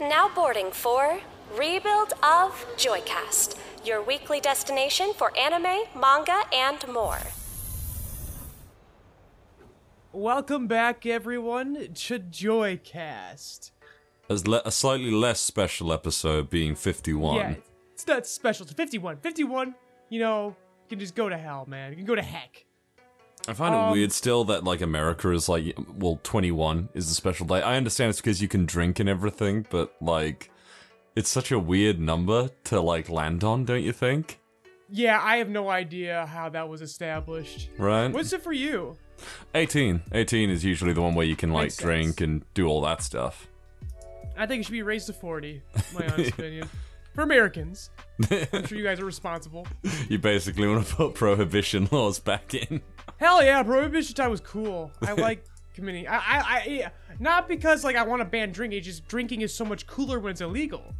Now boarding for Rebuild of Joycast, your weekly destination for anime, manga, and more. Welcome back, everyone, to Joycast. As le- a slightly less special episode being 51. Yeah, it's not special. It's 51. 51, you know, you can just go to hell, man. You can go to heck. I find it Um, weird still that like America is like well 21 is the special day. I understand it's because you can drink and everything, but like it's such a weird number to like land on, don't you think? Yeah, I have no idea how that was established. Right? What's it for you? 18. 18 is usually the one where you can like Makes drink sense. and do all that stuff. I think it should be raised to 40, my honest opinion. For Americans. I'm sure you guys are responsible. You basically want to put prohibition laws back in. Hell yeah, prohibition time was cool. I like committing. I, I, I, yeah, not because like I want to ban drinking. It's just drinking is so much cooler when it's illegal.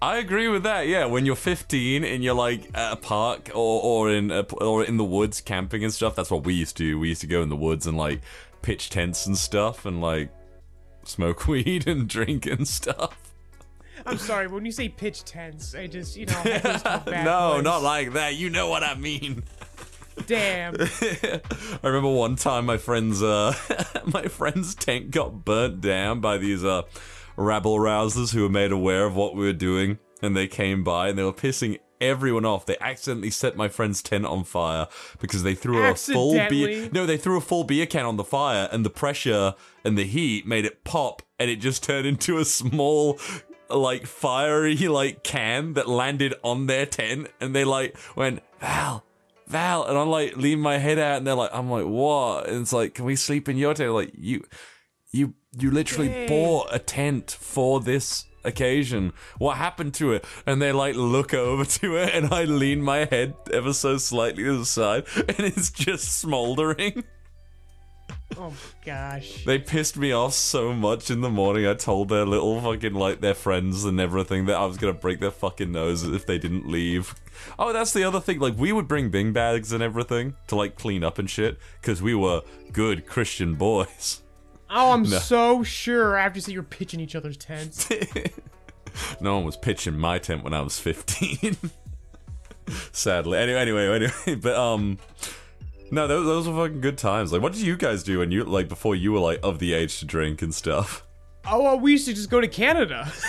I agree with that. Yeah, when you're 15 and you're like at a park or or in a, or in the woods camping and stuff, that's what we used to do. We used to go in the woods and like pitch tents and stuff and like smoke weed and drink and stuff. I'm sorry, when you say pitch tents, I just you know head goes to a bad no, place. not like that. You know what I mean. Damn. I remember one time my friend's uh my friend's tent got burnt down by these uh rabble rousers who were made aware of what we were doing and they came by and they were pissing everyone off. They accidentally set my friend's tent on fire because they threw a full beer No, they threw a full beer can on the fire and the pressure and the heat made it pop and it just turned into a small like fiery like can that landed on their tent and they like went Val Val and I'm like leaning my head out and they're like I'm like what? And it's like can we sleep in your tent like you you you literally Dang. bought a tent for this occasion. What happened to it? And they like look over to it and I lean my head ever so slightly to the side and it's just smoldering Oh gosh. they pissed me off so much in the morning. I told their little fucking like their friends and everything that I was gonna break their fucking nose if they didn't leave. Oh, that's the other thing. Like we would bring bing bags and everything to like clean up and shit because we were good Christian boys. Oh, I'm so sure after you you're pitching each other's tents. No one was pitching my tent when I was 15. Sadly. Anyway, anyway, anyway. But um, no, those those were fucking good times. Like, what did you guys do when you like before you were like of the age to drink and stuff? Oh, well, we used to just go to Canada.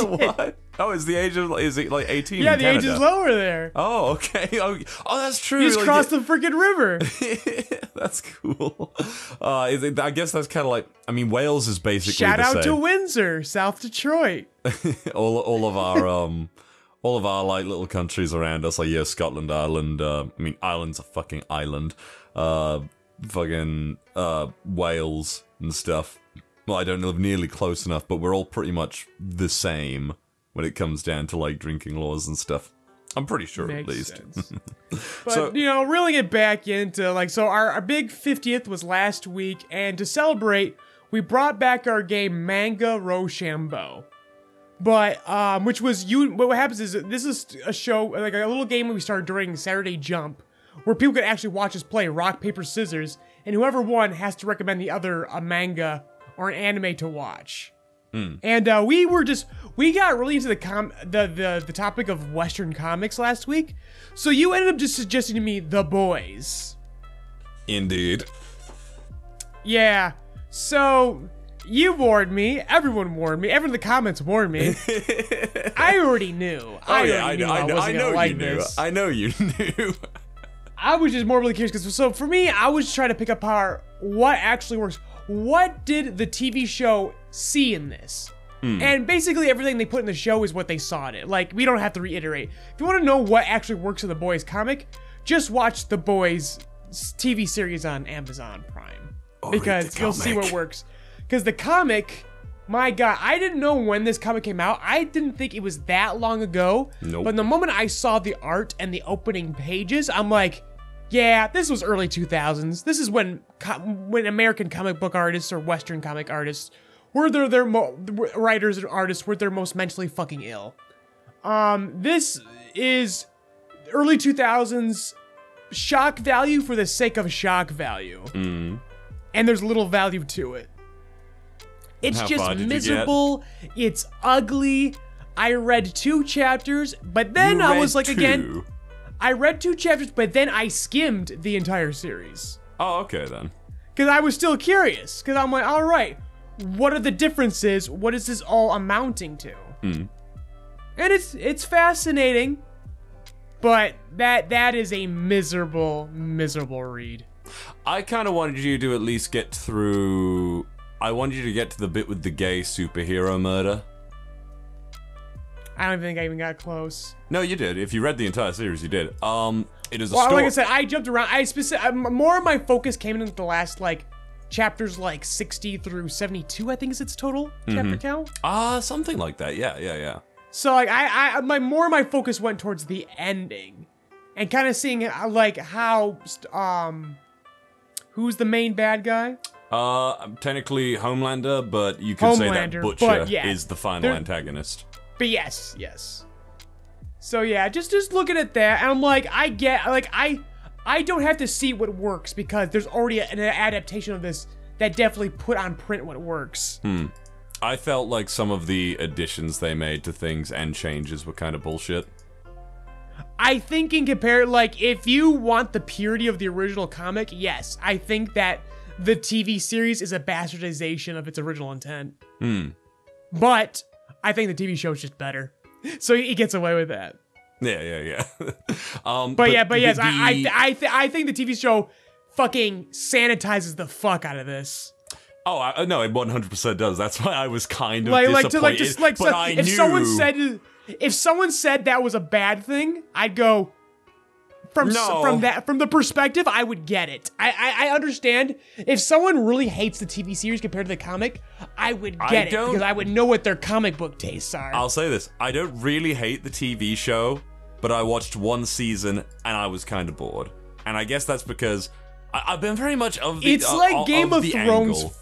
what? Oh, is the age of is it like 18? yeah, the age is lower there. Oh, okay. Oh, oh that's true. You just Like, crossed the freaking river. that's cool. Uh, is it, I guess that's kind of like. I mean, Wales is basically Shout out to. Windsor, South Detroit. all all of our um. All of our like little countries around us, like yeah, Scotland, Ireland. Uh, I mean, Ireland's a fucking island. Uh, fucking uh, Wales and stuff. Well, I don't live nearly close enough, but we're all pretty much the same when it comes down to like drinking laws and stuff. I'm pretty sure, at least. But So- you know, reeling it back into like so our, our big 50th was last week, and to celebrate, we brought back our game Manga Rochambeau. But um, which was you what happens is this is a show like a little game we started during Saturday Jump where people could actually watch us play rock, paper, scissors, and whoever won has to recommend the other a manga or an anime to watch. And uh, we were just we got really into the com the, the the topic of Western comics last week. So you ended up just suggesting to me The Boys. Indeed. Yeah. So you warned me. Everyone warned me. Everyone in the comments warned me. I already knew. Oh, I Oh yeah, already I, knew I, I, wasn't I know like you knew. this. I know you knew. I was just more really curious because so for me, I was trying to pick apart what actually works. What did the TV show see in this? Hmm. And basically everything they put in the show is what they saw in it. Like we don't have to reiterate. If you want to know what actually works in the Boys comic, just watch the Boys TV series on Amazon Prime oh, Or because you'll see what works. Because the comic, my God, I didn't know when this comic came out. I didn't think it was that long ago. Nope. But the moment I saw the art and the opening pages, I'm like, yeah, this was early 2000s. This is when when American comic book artists or Western comic artists were their their mo- writers and artists were their most mentally fucking ill. Um, this is early 2000s shock value for the sake of shock value, and there's little value to it. It's just far did you get? miserable. It's ugly. I read two chapters, but then You I was like, again. I read two chapters, but then I skimmed the entire series Oh, okay then. because I was still curious. Because I'm like, all right, what are the differences? What is this all amounting to? Hmm. And it's it's fascinating, but that that is a miserable, miserable read. I kind of wanted you to at least get through. I wanted you to get to the bit with the gay superhero murder. I don't think I even got close. No, you did. If you read the entire series, you did. Um, it is a Well, story. like I said, I jumped around. I specific more of my focus came in the last like chapters, like sixty through seventy-two. I think is its total chapter count. Ah, something like that. Yeah, yeah, yeah. So like I, I my more of my focus went towards the ending, and kind of seeing uh, like how um, who's the main bad guy? Uh, I'm technically Homelander, but you could say that Butcher but yeah. is the final antagonist. But yes, yes. So yeah, just just looking at that, and I'm like, I get like I I don't have to see what works because there's already an adaptation of this that definitely put on print what works. Hmm. I felt like some of the additions they made to things and changes were kind of bullshit. I think in compare like if you want the purity of the original comic, yes, I think that the TV series is a bastardization of its original intent. Hmm. But I think the TV show is just better. So he gets away with that. Yeah, yeah, yeah. um, But, yeah, but the- yes, I I I, th- I think the TV show fucking sanitizes the fuck out of this. Oh, I, no, it 100% does. That's why I was kind of Like like to disappointed. like just like but so, I if knew. someone said if someone said that was a bad thing, I'd go from No. from that from the perspective I would get it. I, I I understand if someone really hates the TV series compared to the comic, I would I get it don't- because I would know what their comic book tastes are. I'll say this: I don't really hate the TV show, but I watched one season and I was kind of bored. And I guess that's because I, I've been very much of the. It's uh, like of Game of the Thrones. angle.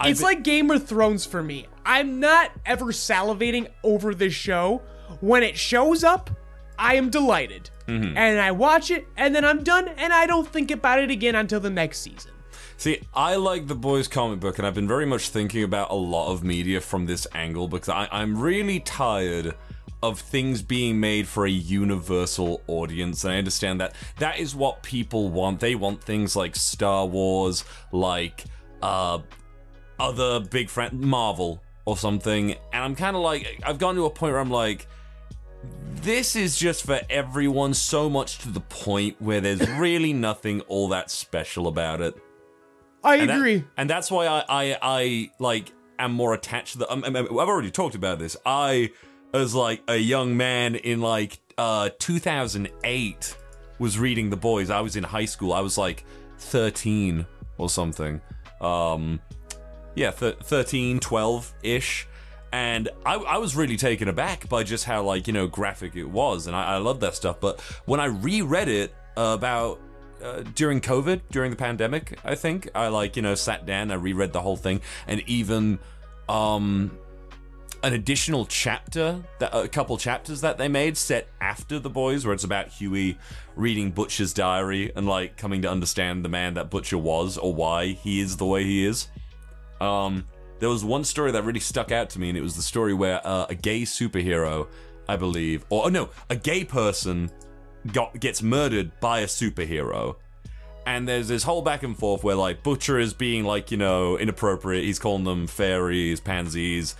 I've it's been- like Game of Thrones for me. I'm not ever salivating over this show. When it shows up, I am delighted. Mm-hmm. And I watch it, and then I'm done, and I don't think about it again until the next season. See, I like the boys comic book, and I've been very much thinking about a lot of media from this angle because I, I'm really tired of things being made for a universal audience. And I understand that that is what people want. They want things like Star Wars, like uh, other big friend Marvel or something. And I'm kind of like, I've gotten to a point where I'm like, this is just for everyone so much to the point where there's really nothing all that special about it. I And that- agree. and that's why I, I, I like am more attached to the. Um, um, I've already talked about this. I, as like a young man in like uh 2008, was reading The Boys. I was in high school. I was like 13 or something. Um, yeah, th- 13, 12 ish. And I, I was really taken aback by just how, like, you know, graphic it was. And I, I love that stuff. But when I reread it about uh, during COVID, during the pandemic, I think, I, like, you know, sat down, I reread the whole thing. And even um, an additional chapter, that, a couple chapters that they made set after The Boys, where it's about Huey reading Butcher's diary and, like, coming to understand the man that Butcher was or why he is the way he is. Um, there was one story that really stuck out to me, and it was the story where uh, a gay superhero, I believe, or oh, no, a gay person got gets murdered by a superhero. And there's this whole back and forth where like Butcher is being like, you know, inappropriate. He's calling them fairies, pansies,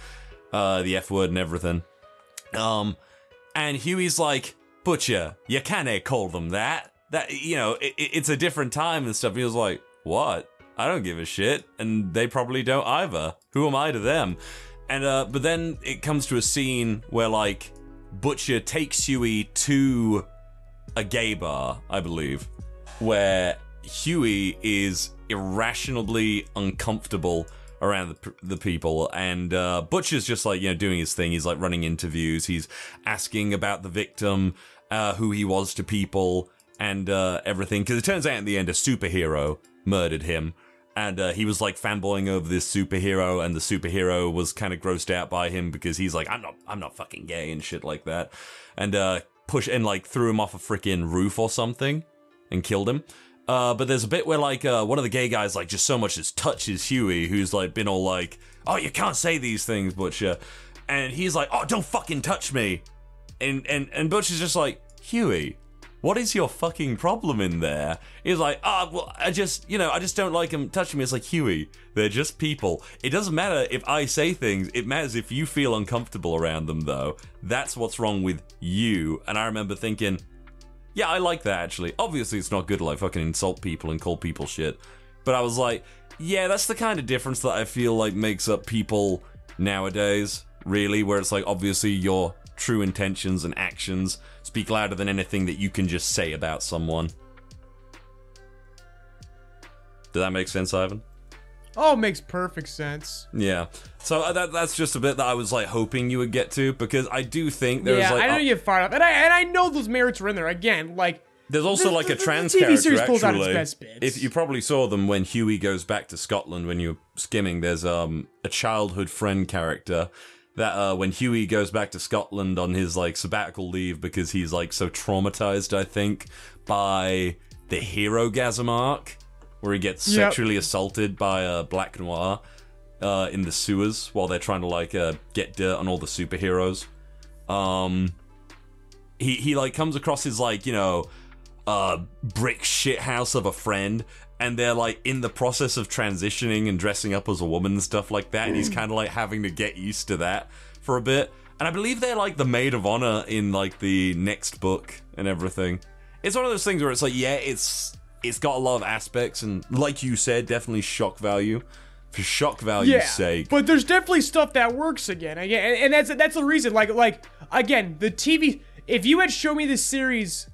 uh, the F word and everything. Um, and Huey's like, Butcher, you can't call them that. That you know, it, it- it's a different time and stuff. He was like, what? I don't give a shit, and they probably don't either. Who am I to them? And uh, but then it comes to a scene where like Butcher takes Huey to a gay bar, I believe, where Huey is irrationally uncomfortable around the, the people and uh, Butcher's just like you know doing his thing he's like running interviews he's asking about the victim uh, who he was to people and uh, everything because it turns out in the end a superhero murdered him. And uh, he was like fanboying over this superhero and the superhero was kind of grossed out by him because he's like i'm not i'm not fucking gay and shit like that. And uh push and like threw him off a freaking roof or something and killed him. Uh but there's a bit where like uh one of the gay guys like just so much as touches huey who's like been all like "Oh, you can't say these things, Butcher," and he's like, "Oh, don't fucking touch me," and and and Butcher's just like, "Huey." What is your fucking problem in there? He's like, ah, oh, well, I just, you know, I just don't like him touching me. It's like, Huey, they're just people. It doesn't matter if I say things. It matters if you feel uncomfortable around them, though. That's what's wrong with you. And I remember thinking, yeah, I like that actually. Obviously, it's not good to like fucking insult people and call people shit. But I was like, yeah, that's the kind of difference that I feel like makes up people nowadays, really, where it's like, obviously, your true intentions and actions speak louder than anything that you can just say about someone. Did that make sense, Ivan? Oh, it makes perfect sense. Yeah. So uh, that that's just a bit that I was like hoping you would get to because I do think there's yeah, like I know uh, you fired up, and I and I know those merits were in there. Again, like there's also the- like the- a the trans TV character series pulls out its best bits. If you probably saw them when Huey goes back to Scotland when you're skimming, there's um a childhood friend character that uh when Huey goes back to Scotland on his like sabbatical leave because he's like so traumatized, I think, by the Herogasm arc where he gets Yep. sexually assaulted by a uh, Black Noir uh, in the sewers while they're trying to like uh, get dirt on all the superheroes. Um, he he like comes across his like you know uh brick shit house of a friend and they're like in the process of transitioning and dressing up as a woman and stuff like that and he's kind of like having to get used to that for a bit and i believe they're like the maid of honor in like the next book and everything it's one of those things where it's like yeah it's it's got a lot of aspects and like you said definitely shock value for shock value's yeah, sake but there's definitely stuff that works again. Again, and, and that's that's the reason. Like like again, the TV. If you had shown me this series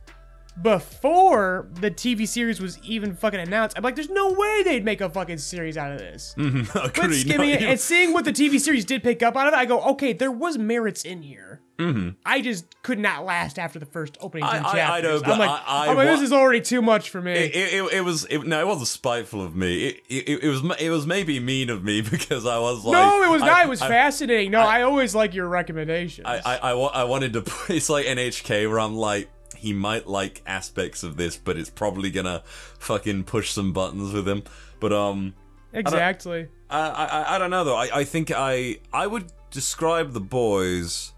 before the TV series was even fucking announced, I'm like, there's no way they'd make a fucking series out of this. But Agreed. skimming No, it and seeing what the TV series did pick up out of it, I go, okay, there was merits in here. Mm-hmm. I just could not last after the first opening I- I- I chapters. know, but I'm like, I- am like, this is already too much for me. It, it, it was it, no, it wasn't spiteful of me. It, it, it was it was maybe mean of me because I was like no, it was I- not. It was fascinating. No, I, always like your recommendations. I, I, I, I wanted to. It's like NHK where I'm like he might like aspects of this, but it's probably gonna fucking push some buttons with him. But um, exactly. I I, I don't know though. I, I think I I would describe the boys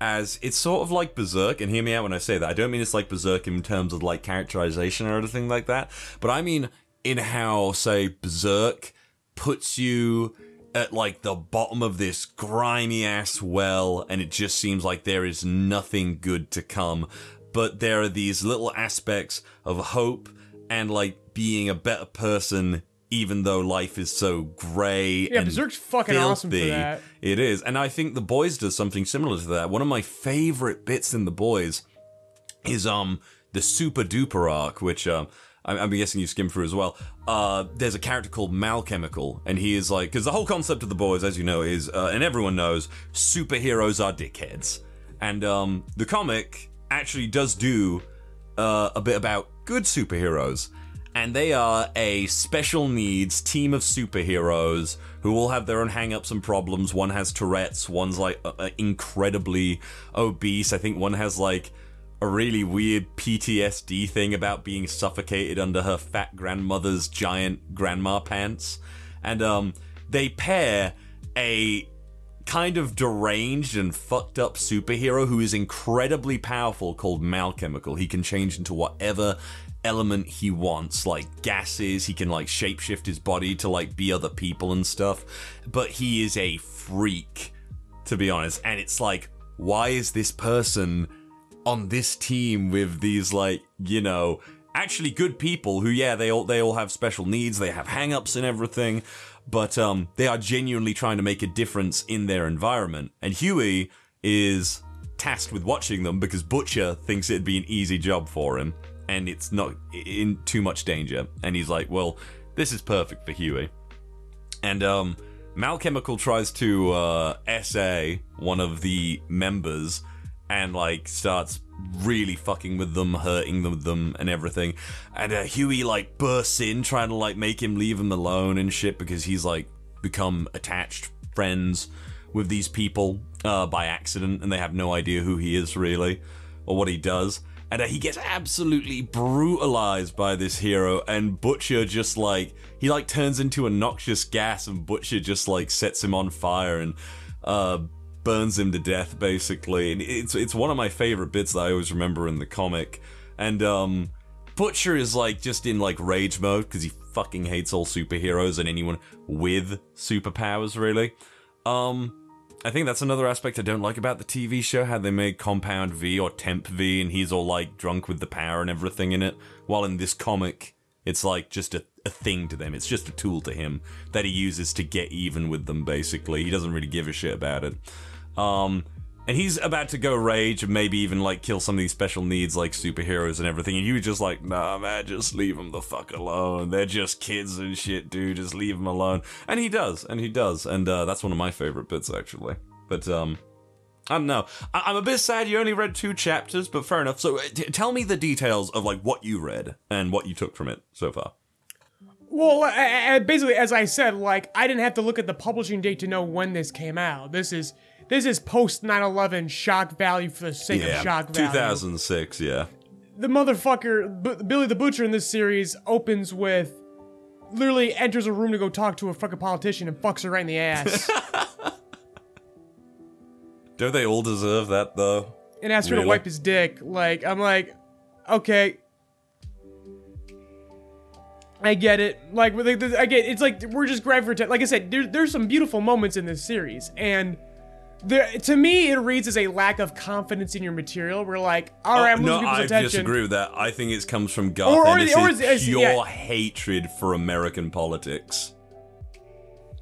as it's sort of like Berserk, and hear me out when I say that. I don't mean it's like Berserk in terms of like characterization or anything like that, but I mean in how, say, Berserk puts you at like the bottom of this grimy ass well, and it just seems like there is nothing good to come. But there are these little aspects of hope and like being a better person, even though life is so grey. Yeah, and Berserk's fucking awesome for that. It is, and I think The Boys does something similar to that. One of my favorite bits in The Boys is um the Super Duper arc, which um I'm, I'm guessing you skimmed through as well. Uh, there's a character called Malchemical, and he is like because the whole concept of The Boys, as you know, is uh, and everyone knows superheroes are dickheads, and um the comic actually does do uh, a bit about good superheroes. And they are a special needs team of superheroes who all have their own hang-ups and problems. One has Tourette's, one's like uh, uh, incredibly obese. I think one has like a really weird PTSD thing about being suffocated under her fat grandmother's giant grandma pants. And um they pair a kind of deranged and fucked up superhero who is incredibly powerful called Malchemical. He can change into whatever element he wants, like gases. He can like shapeshift his body to like be other people and stuff. But he is a freak, to be honest. And it's like, why is this person on this team with these like, you know, actually good people who yeah, they all they all have special needs, they have hang-ups and everything, but um they are genuinely trying to make a difference in their environment. And Huey is tasked with watching them because Butcher thinks it'd be an easy job for him and it's not in too much danger. And he's like, "Well, this is perfect for Huey." And um Malchemical tries to uh SA one of the members and like starts really fucking with them, hurting them, them and everything. And uh, Huey like bursts in, trying to like make him leave him alone and shit because he's like become attached friends with these people uh, by accident, and they have no idea who he is really or what he does. and uh, he gets absolutely brutalized by this hero, and Butcher just like he like turns into a noxious gas, and Butcher just like sets him on fire and uh, burns him to death, basically. And it's it's one of my favorite bits that I always remember in the comic, and um. Butcher is like just in like rage mode because he fucking hates all superheroes and anyone with superpowers, really. Um, I think that's another aspect I don't like about the TV show, how they made Compound V or Temp V and he's all like drunk with the power and everything in it. While in this comic, it's like just a, a thing to them. It's just a tool to him that he uses to get even with them, basically. He doesn't really give a shit about it. Um, and he's about to go rage and maybe even like kill some of these special needs like superheroes and everything and you just like nah man just leave them the fuck alone they're just kids and shit dude just leave them alone and he does and he does and uh, that's one of my favorite bits actually but um I don't know. I- am a bit sad you only read two chapters, but fair enough. So, uh, t- tell me the details of like what you read and what you took from it so far. Well, uh, uh, basically, as I said, like I didn't have to look at the publishing date to know when this came out. This is this is post 9/11 shock value for the sake of shock value. 2006, yeah. The motherfucker B- Billy the Butcher in this series opens with literally enters a room to go talk to a fucking politician and fucks her right in the ass Don't they all deserve that though? and asks her to wipe his dick. Like I'm like, okay. I get it. Like, I get it. it's like we're just grabbing for attention. Like I said, there, there's some beautiful moments in this series, and there to me it reads as a lack of confidence in your material. We're like, all right, I'm Oh, losing no, people's I attention. disagree with that. I think it comes from Garth Or- or- or is- pure yeah. hatred for American politics.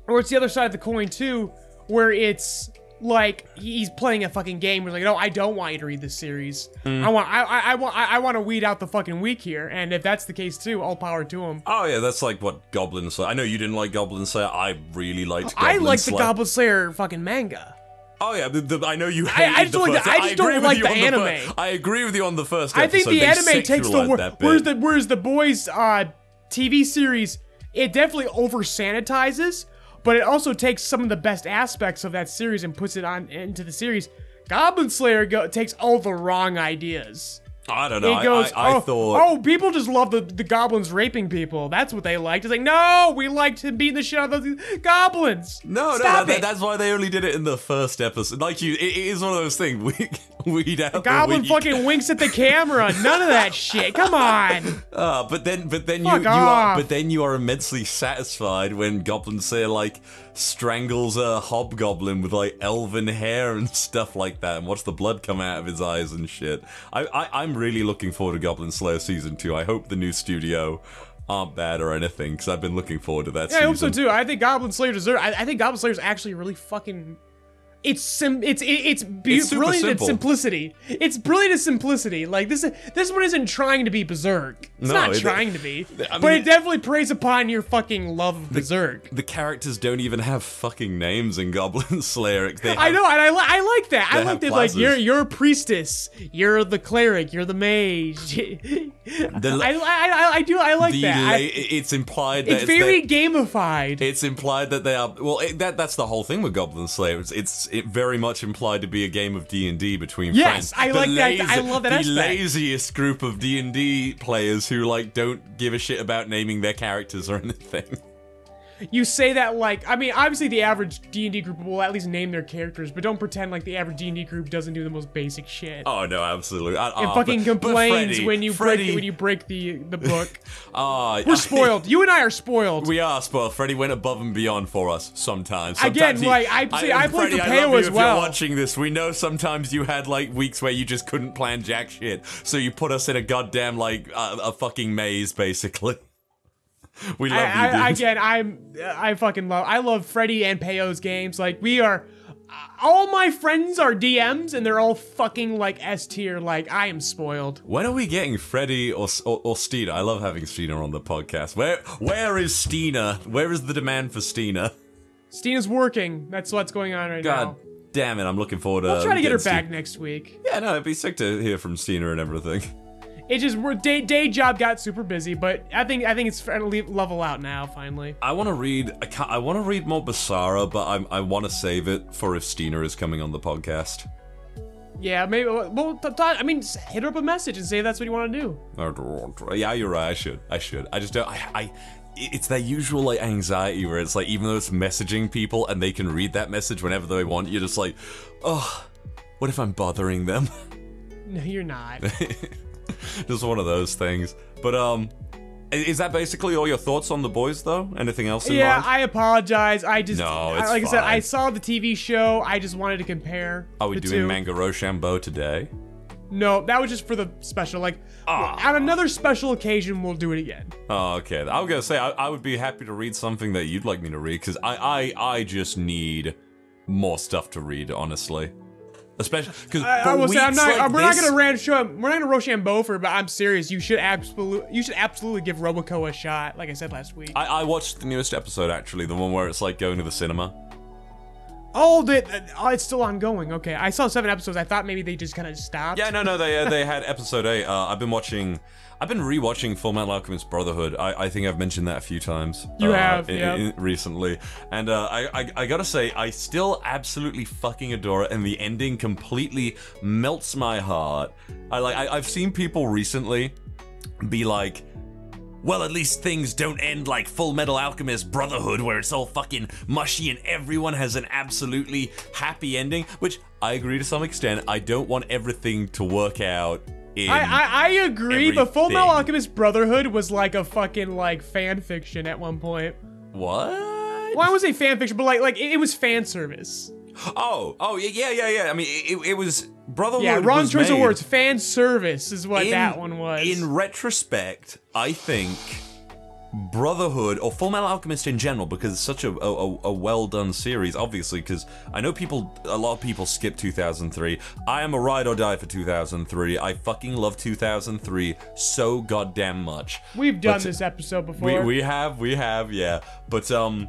Or it's the other side of the coin too, where it's like he's playing a fucking game. We're like, no, I don't want you to read this series. Hmm. I want, I, I, I want, I, I want to weed out the fucking weak here. And if that's the case too, all power to him. Oh yeah, that's like what Goblin Slayer. I know you didn't like Goblin Slayer. I really liked. Goblin I like the. Goblin Slayer fucking manga. Oh yeah, the, the, I know you. I Hated just the don't like the- I just don't with like the on the anime. I agree with you on the first. I think the anime takes the sexualized wor- that bit. whereas the whereas the boys uh TV series it definitely over sanitizes, but it also takes some of the best aspects of that series and puts it on into the series. Goblin Slayer go, takes all the wrong ideas. I don't know. I- goes, I, I, oh, thought. oh, people just love the, the goblins raping people. That's what they liked. It's like, no, we liked him beating the shit out of those goblins. No, no, that, that's why they only did it in the first episode. Like you, it, it is one of those things. We weed out the Goblin fucking winks at the camera. None of that shit. Come on. Uh, but then, but then Fuck you, you are, but then you are immensely satisfied when goblins say like strangles a hobgoblin with like elven hair and stuff like that, and watch the blood come out of his eyes and shit. I, I, I'm really looking forward to Goblin Slayer season two. I hope the new studio aren't bad or anything because I've been looking forward to that. Yeah, I hope so too. I think Goblin Slayer deserves. I, I think Goblin Slayer is actually really fucking. It's sim. It's it, it's, be- It's brilliant simple. at simplicity. It's brilliant at simplicity. Like this, this one isn't trying to be Berserk. It's No, not it- trying to be. I but mean, it definitely preys upon your fucking love of Berserk. The characters don't even have fucking names in Goblin Slayer. They have, I know, and I, li- I like that. I like that. Like you're you're a priestess. You're the cleric. You're the mage. The- I, I, I, I do. I like the that. la- I- it's implied that it's very that- gamified. It's implied that they are well. It, that that's the whole thing with Goblin Slayer. It's, it's it very much implied to be a game of D and D between Yes, friends. I The like that- I love that The aspect. laziest group of D and D players who like don't give a shit about naming their characters or anything. You say that like I mean obviously the average D&D group will at least name their characters but don't pretend like the average D&D group doesn't do the most basic shit. Oh no, absolutely. I, it oh, fucking but- but complains Freddy- when you Freddy, break when you break the the book. Ah, We're spoiled. You and I are spoiled. We are spoiled. Freddy went above and beyond for us sometimes. Again, Sometimes he- like, I- see, I played Freddy, for I as well. You're watching this. We know sometimes you had like weeks where you just couldn't plan jack shit, so you put us in a goddamn like uh, a fucking maze, basically. We love I, you, dude. I, again, I'm I fucking love I love Freddy and Peyo's games. Like we are all my friends are DMs and they're all fucking like S tier. Like I am spoiled. when are we getting Freddy or, or or Steena? I love having Steena on the podcast. Where where is Steena? Where is the demand for Steena? Steena's working. That's what's going on right now. God now. damn it! I'm looking forward to. I'll try to get her back next week. Yeah, no, it'd be sick to hear from Steena and everything. It just we're day day job got super busy, but I think I think it's to leave, level out now finally. I want to read. I, can't, I want to read more Basara, but I, I want to save it for if Steena is coming on the podcast. Yeah, maybe. Well, I mean, hit her up a message and say that's what you want to do. Oh, yeah, you're right. I should. I should. I just don't. I. I it's that usual like anxiety where it's like even though it's messaging people and they can read that message whenever they want, you're just like, oh, what if I'm bothering them? No, you're not. just one of those things. But um, is that basically all your thoughts on the boys though? Anything else in yeah, mind? I apologize. I just, No, it's like I said, I saw the TV show. I just wanted to compare. Are we doing two. Manga Rochambeau today? No, that was just for the special. Like, Ah. on another special occasion, we'll do it again. Oh, okay. I was gonna say I, I would be happy to read something that you'd like me to read because I, I I just need more stuff to read, honestly. Especially because I, I will say I'm not. like we're not gonna ran show. We're not gonna Rochambeau for, but I'm serious. You should absolutely. You should absolutely give Roboco a shot. Like I said last week. I, I watched the newest episode actually, the one where it's like going to the cinema. Oh, that. Oh, it's still ongoing. Okay, I saw seven episodes. I thought maybe they just kind of stopped. Yeah, no, no, they uh, they had episode eight. Uh, I've been watching. I've been rewatching Full Metal Alchemist Brotherhood. I, I think I've mentioned that a few times. You uh, have, in- yeah. in- recently, and uh, I, I I gotta say, I still absolutely fucking adore it, and the ending completely melts my heart. I like. I, I've seen people recently be like. Well, at least things don't end like Full Metal Alchemist Brotherhood, where it's all fucking mushy and everyone has an absolutely happy ending. Which I agree to some extent. I don't want everything to work out in. I, I, I agree, but Full Metal. Alchemist Brotherhood was like a fucking like fan fiction at one point. what? Well, I would say fan fiction, but like like it, it was fan service. Oh, oh yeah, yeah, yeah, yeah. I mean, it, it was Brotherhood. Yeah, wrong choice of words. Fan service is what In- that one was. In retrospect, I think Brotherhood or Full Metal Alchemist in general, because it's such a, a, a well done series, obviously, because I know people, a lot of people skip 2003. I am a ride or die for 2003. I fucking love 2003 so goddamn much. We've done But- this episode before. We, we have, we have, yeah. But um,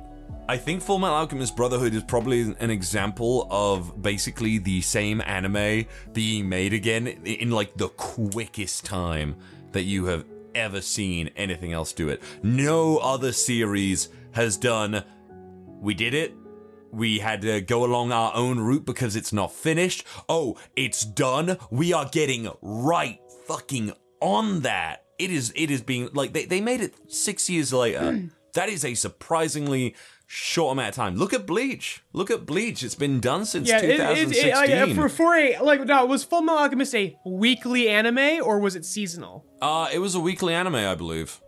I think Full Metal Alchemist Brotherhood is probably an example of basically the same anime being made again in, like the quickest time that you have ever seen anything else do it. No other series has done. We did it. We had to go along our own route because it's not finished. Oh, it's done. We are getting right fucking on that. It is it is being like they, they made it six years later. that is a surprisingly short amount of time. Look at Bleach. Look at Bleach. It's been done since yeah, it, it, it, like, uh, for for a like now was Full Metal Alchemist a weekly anime or was it seasonal? uh, it was a weekly anime, I believe.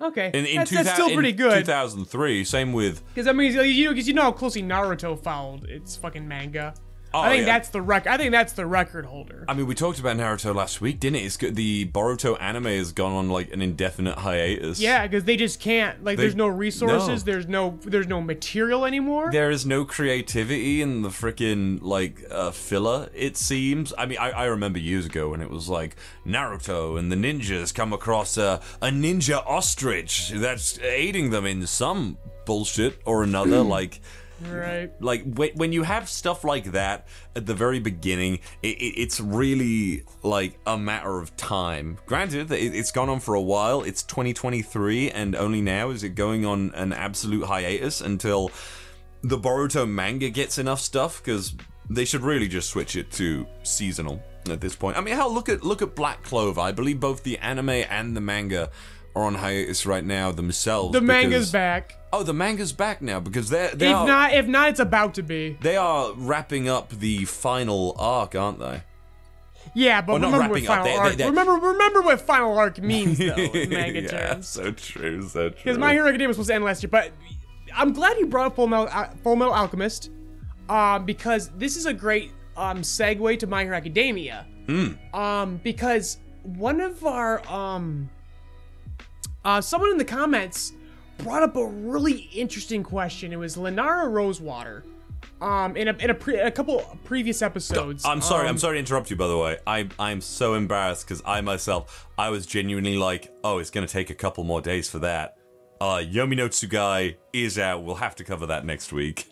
Okay, In, in, that's, 2000 that's still pretty in good. 2003. Same with Because I mean, you know, because you know how closely Naruto followed its fucking manga. Oh, I think yeah. that's the record. I think that's the record holder. I mean, we talked about Naruto last week, didn't it? It's good. The Boruto anime has gone on like an indefinite hiatus. yeah, because they just can't. Like, They- there's no resources. no. There's no. There's no material anymore. There is no creativity in the freaking like uh, filler. It seems. I mean, I, I remember years ago when it was like Naruto and the ninjas come across a a ninja ostrich that's aiding them in some bullshit or another. like. Right. like when, you have stuff like that at the very beginning it, it, it's really like a matter of time granted it, it's gone on for a while it's 2023 and only now is it going on an absolute hiatus until the boruto manga gets enough stuff because they should really just switch it to seasonal at this point i mean hell look at look at black clover i believe both the anime and the manga are on hiatus right now themselves The manga's back. Oh the manga's back now because they're they If are, not, if not, it's about to be. they are wrapping up the final arc, aren't they? Yeah, but Well, remember what wrapping up, final they- they- arc. they- remember, remember what final arc means though in manga yeah, terms. so true, so true. Because My Hero Academia was supposed to end last year, but I'm glad you brought up Full Metal, uh, Full Metal Alchemist, um, because this is a great um, segue to My Hero Academia. Um, because one of our um, uh, someone in the comments brought up a really interesting question. It was Lenara Rosewater. Um, in a in a, pre- a couple previous episodes. I'm sorry, um, I'm sorry to interrupt you. By the way, I I'm so embarrassed because I myself I was genuinely like, oh, it's gonna take a couple more days for that. Uh, Yomi no Tsugai is out. We'll have to cover that next week.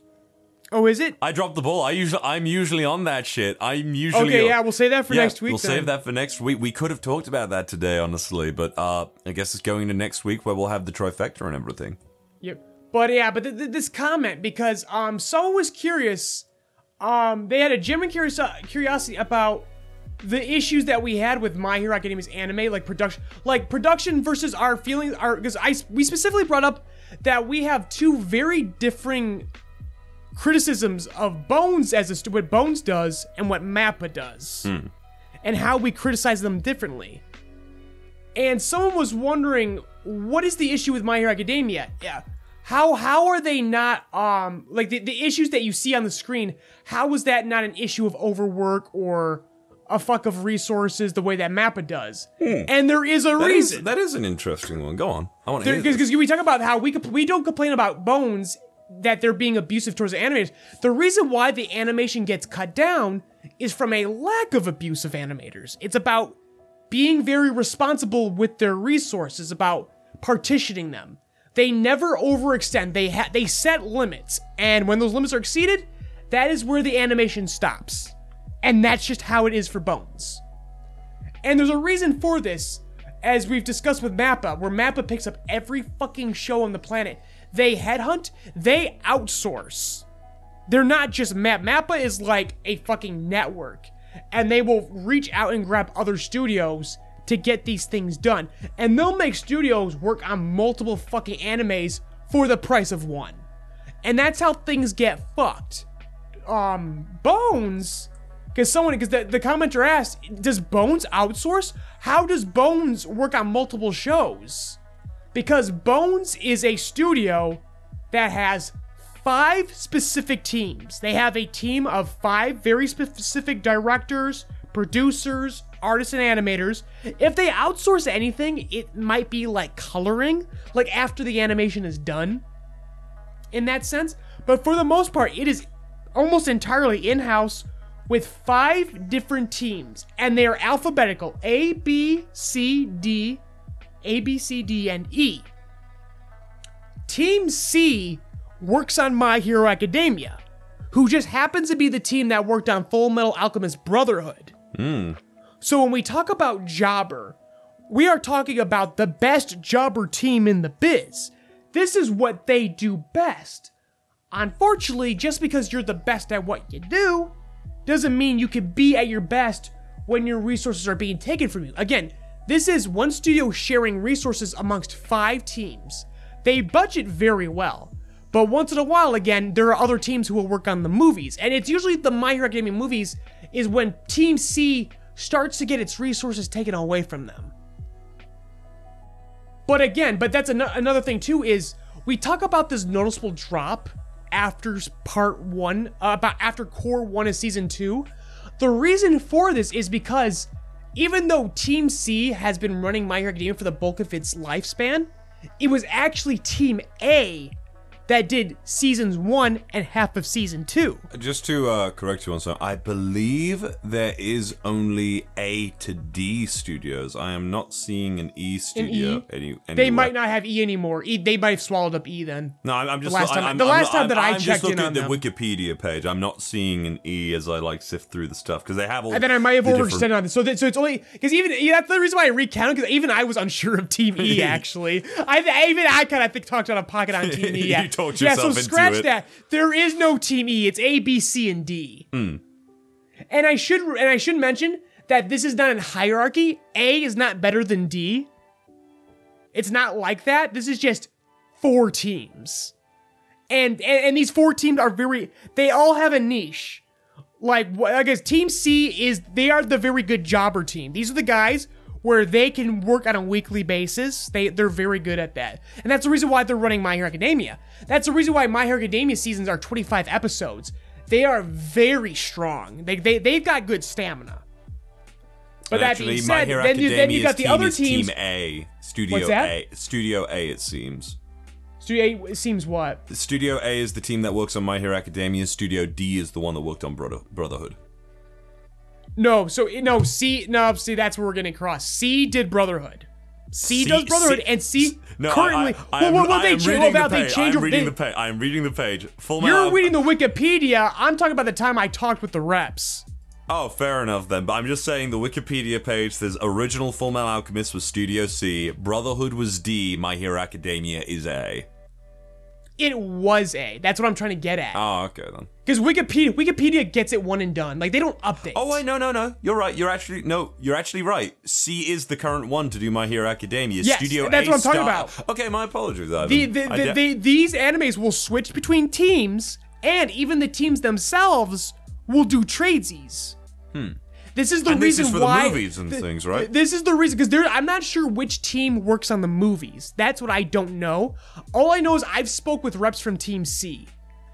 Oh, is it? I dropped the ball. I usually I'm usually on that shit. I'm usually Okay, yeah, we'll say that for Yeah, next week. We'll then. save that for next week. We could have talked about that today, honestly, but uh, I guess it's going to next week where we'll have the trifecta and everything. Yep. But yeah, but th- th- this comment because um someone was curious um, they had a genuine curios- curiosity about the issues that we had with My Hero Academia's anime, like production, like production versus our feelings. Our because I we specifically brought up that we have two very differing criticisms of Bones as a stu- what Bones does and what Mappa does, and how we criticize them differently. And someone was wondering, what is the issue with My Hero Academia? Yeah. How how are they not um like the, the issues that you see on the screen, how is that not an issue of overwork or a fuck of resources the way that Mappa does? And there is a. That is, reason. that is an interesting one. Go on. I want to hear Because we talk about how we we don't complain about Bones that they're being abusive towards the animators. The reason why the animation gets cut down is from a lack of abusive animators. It's about being very responsible with their resources, about partitioning them. They never overextend. They ha- they set limits, and when those limits are exceeded, that is where the animation stops. And that's just how it is for Bones. And there's a reason for this, as we've discussed with Mappa, where Mappa picks up every fucking show on the planet. They headhunt, they outsource. They're not just Map. Mappa is like a fucking network. And they will reach out and grab other studios to get these things done. And they'll make studios work on multiple fucking animes for the price of one. And that's how things get fucked. Um, Bones because someone, because the, the commenter asked, does Bones outsource? How does Bones work on multiple shows? Because Bones is a studio that has five specific teams. They have a team of five very specific directors, producers, artists, and animators. If they outsource anything, it might be like coloring, like after the animation is done in that sense. But for the most part, it is almost entirely in house with five different teams, and they are alphabetical A, B, C, D, A, B, C, D, and E. Team C works on My Hero Academia, who just happens to be the team that worked on Full Metal Alchemist Brotherhood. Hmm. So when we talk about Jobber, we are talking about the best Jobber team in the biz. This is what they do best. Unfortunately, just because you're the best at what you do, doesn't mean you can be at your best when your resources are being taken from you. Again, this is one studio sharing resources amongst five teams. They budget very well. But once in a while, again, there are other teams who will work on the movies. And it's usually the My Hero Academia movies is when Team C starts to get its resources taken away from them. But again, but that's an- another thing too is we talk about this noticeable drop after part one, uh, about after core one of season two. The reason for this is because even though Team C has been running My Hero Academia for the bulk of its lifespan, it was actually Team A that did seasons one and half of season two. Just to uh, correct you on something, I believe there is only A to D studios. I am not seeing an E studio. Any, They might not have E anymore. E, they might have swallowed up E then. No, I'm, I'm just last time- I'm, the I'm- last time I'm- that I just checked in looking on at the them. Wikipedia page. I'm not seeing an E as I like sift through the stuff because they have all. And then I might have the different- overextended on this. So, that, so it's only because even yeah, that's the reason why I recounted because even I was unsure of Team E. Actually, I, I even I kind of think talked out of pocket on Team E. Yeah, talked yeah. yourself So into scratch it. that. There is no Team E. It's A, B, C, and D. Hmm. And I should and I should mention that this is not in hierarchy. A is not better than D. It's not like that. This is just four teams. And, and and these four teams are very they all have a niche. Like I guess team C is they are the very good jobber team. These are the guys where they can work on a weekly basis. They they're very good at that. And that's the reason why they're running My Hero Academia. That's the reason why My Hero Academia seasons are 25 episodes. They are very strong. They they they've got good stamina. But that Actually, being said, then you then you got the team other teams. Team A, Studio What's that? A, Studio A. It seems. Studio A seems what? Studio A is the team that works on My Hero Academia. Studio D is the one that worked on Brother- Brotherhood. No, so no C no see that's where we're getting crossed. C did Brotherhood. C, C- does Brotherhood C- and C No, currently. I, I, well, what, what they change about the they change I'm reading they, the page. I'm reading the page. Full You're Metal- reading the Wikipedia. I'm talking about the time I talked with the reps. Oh, fair enough then. But I'm just saying the Wikipedia page says original Full Metal Alchemist was Studio C, Brotherhood was D, My Hero Academia is A. It was A. That's what I'm trying to get at. Oh, okay then. Because Wikipedia Wikipedia gets it one and done. Like they don't update. Oh wait, no, no, no. You're right. You're actually no. You're actually right. C is the current one to do My Hero Academia. Yes, Studio that's A what I'm talking about. Okay, my apologies. Ivan. the, the, the, the, these animes will switch between teams, and even the teams themselves will do tradesies. Hmm. This is the And this reason is for the movies and things, right? This is the reason because there. I'm not sure which team works on the movies. That's what I don't know. All I know is I've spoke with reps from Team C,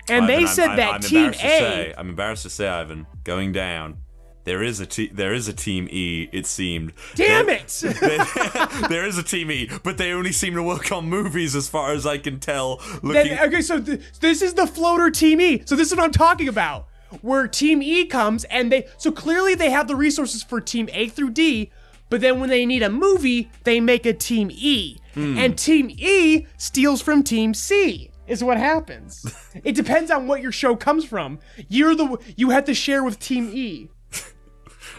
and Ivan, they said I'm- that I'm Team A. say- I'm embarrassed to say, Ivan, going down. There is a te- there is a team E. It seemed. Damn There- it! there is a team E, but they only seem to work on movies, as far as I can tell. Looking, Then, okay, so th- this is the floater Team E. So this is what I'm talking about. Where Team E comes and they so clearly they have the resources for Team A through D, but then when they need a movie, they make a Team E. Hmm. And Team E steals from Team C. Is what happens. it depends on what your show comes from. You're the you have to share with Team E.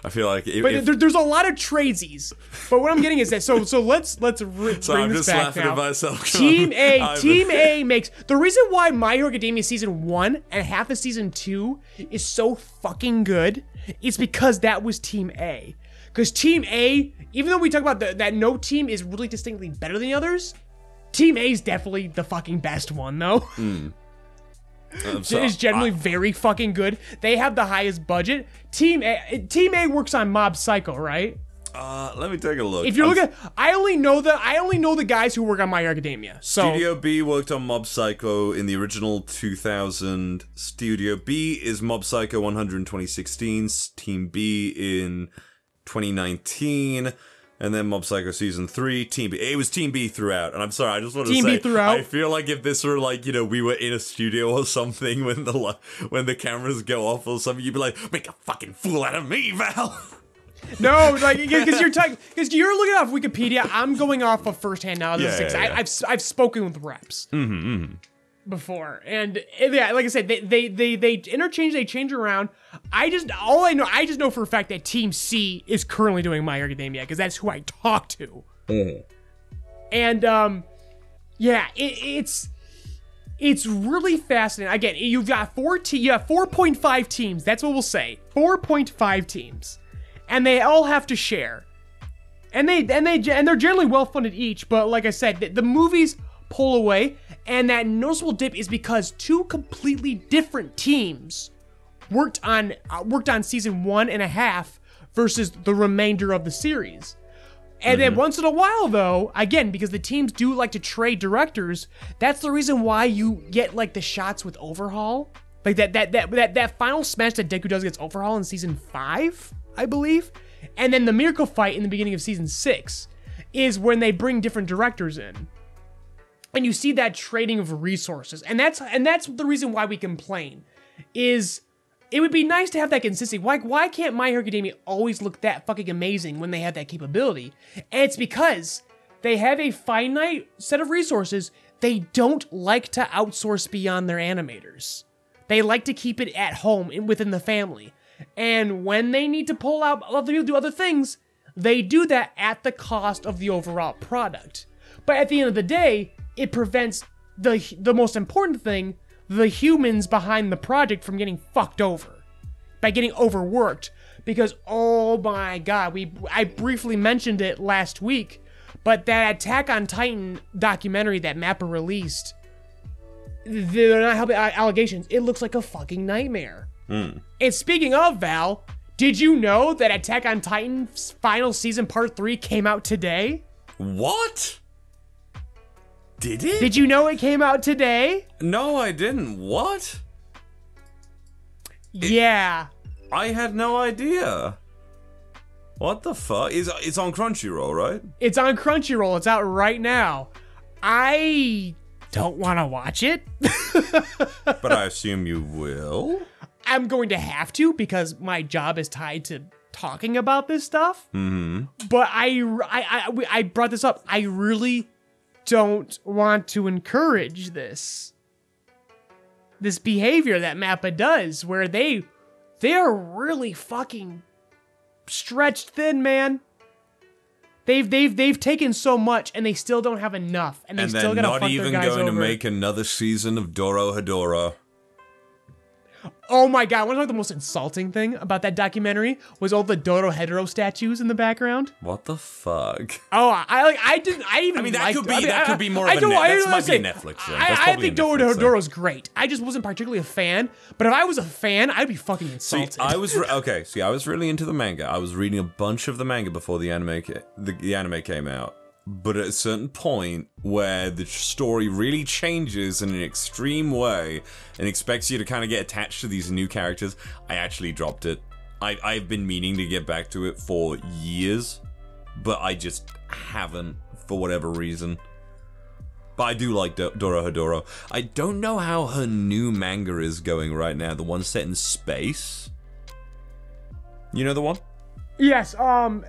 I feel like if, But if- there, there's a lot of tradesies. But what I'm getting is that so so let's let's re- So bring I'm this just back laughing now. at myself. Team A. Team A makes the reason why My Hero Academia season one and half of season two is so fucking good is because that was Team A. Because Team A, even though we talk about the, that no team is really distinctly better than the others, Team A is definitely the fucking best one though. I'm so- is generally I- very fucking good. They have the highest budget. Team A, Team A works on Mob Psycho, right? uh, let me take a look. If you're I'm- looking, I only know the I only know the guys who work on My Academia. So Studio B worked on Mob Psycho in the original 2000. Studio B is Mob Psycho 100 in 2016. Team B in 2019. And then Mob Psycho season three, Team B. It was Team B throughout, and I'm sorry, I just want to Team say, B throughout? I feel like if this were like you know we were in a studio or something when the when the cameras go off or something, you'd be like, make a fucking fool out of me, Val. No, like because you're talking because you're looking off Wikipedia. I'm going off of firsthand knowledge. Yeah, Yeah, yeah. I, I've I've spoken with reps mm-hmm, mm-hmm. Before, and yeah, like I said, they, they they they interchange, they change around. I just all I know, I just know for a fact that Team C is currently doing My Academia because that's who I talk to. And um, yeah, it, it's it's really fascinating. Again, you've got four te- you have 4.5 teams. That's what we'll say. 4.5 teams. And they all have to share. And they and they and they're generally well funded each, but like I said, the, the movies pull away and that noticeable dip is because two completely different teams worked on uh, worked on season one and a half versus the remainder of the series. And then once in a while, though, again, because the teams do like to trade directors, that's the reason why you get like the shots with Overhaul, like that that that that, that final smash that Deku does against Overhaul in season five, I believe, and then the miracle fight in the beginning of season six is when they bring different directors in, and you see that trading of resources, and that's and that's the reason why we complain, is it would be nice to have that consistency. Why, why can't My Hero Academia always look that fucking amazing when they have that capability? And it's because they have a finite set of resources. They don't like to outsource beyond their animators. They like to keep it at home and within the family. And when they need to pull out other people do other things, they do that at the cost of the overall product. But at the end of the day, it prevents the the most important thing, the humans behind the project from getting fucked over by getting overworked because oh my god, we I briefly mentioned it last week, but that Attack on Titan documentary that Mappa released, they're not helping uh, allegations. It looks like a fucking nightmare. And speaking of Val, did you know that Attack on Titan's final season part three came out today? What? Did it? Did you know it came out today? no, I didn't. What? yeah. I had no idea. What the fuck? Is it's on Crunchyroll, right? It's on Crunchyroll. It's out right now. I don't want to watch it. But I assume you will. I'm going to have to because my job is tied to talking about this stuff. Mm-hmm. But I, I, I, I brought this up. I really don't want to encourage this. This behavior that Mappa does, where they, they are really fucking stretched thin, man. They've they've they've taken so much and they still don't have enough, and they and still they're gotta not fuck even their guys going over. to make another season of Dorohedoro. Oh my god! One of the most insulting thing about that documentary was all the Dorohedoro statues in the background. What the fuck? Oh, I like. I didn't. I even. I mean, that liked- could be- I mean, that I- could be more I of a don't- net- I that don't might be a say- Netflix thing. I, That's I probably a think Dodo Netflix thing. Hedoro's great. I just wasn't particularly a fan. But if I was a fan, I'd be fucking See, insulted. I was re- okay. See, I was really into the manga. I was reading a bunch of the manga before the anime ca- the, the anime came out. But at a certain point where the story really changes in an extreme way and expects you to kind of get attached to these new characters, I actually dropped it. I, I've been meaning to get back to it for years, but I just haven't for whatever reason. But I do like Do- Dorohedoro. I don't know how her new manga is going right now. The one set in space. You know the one? yes. Um,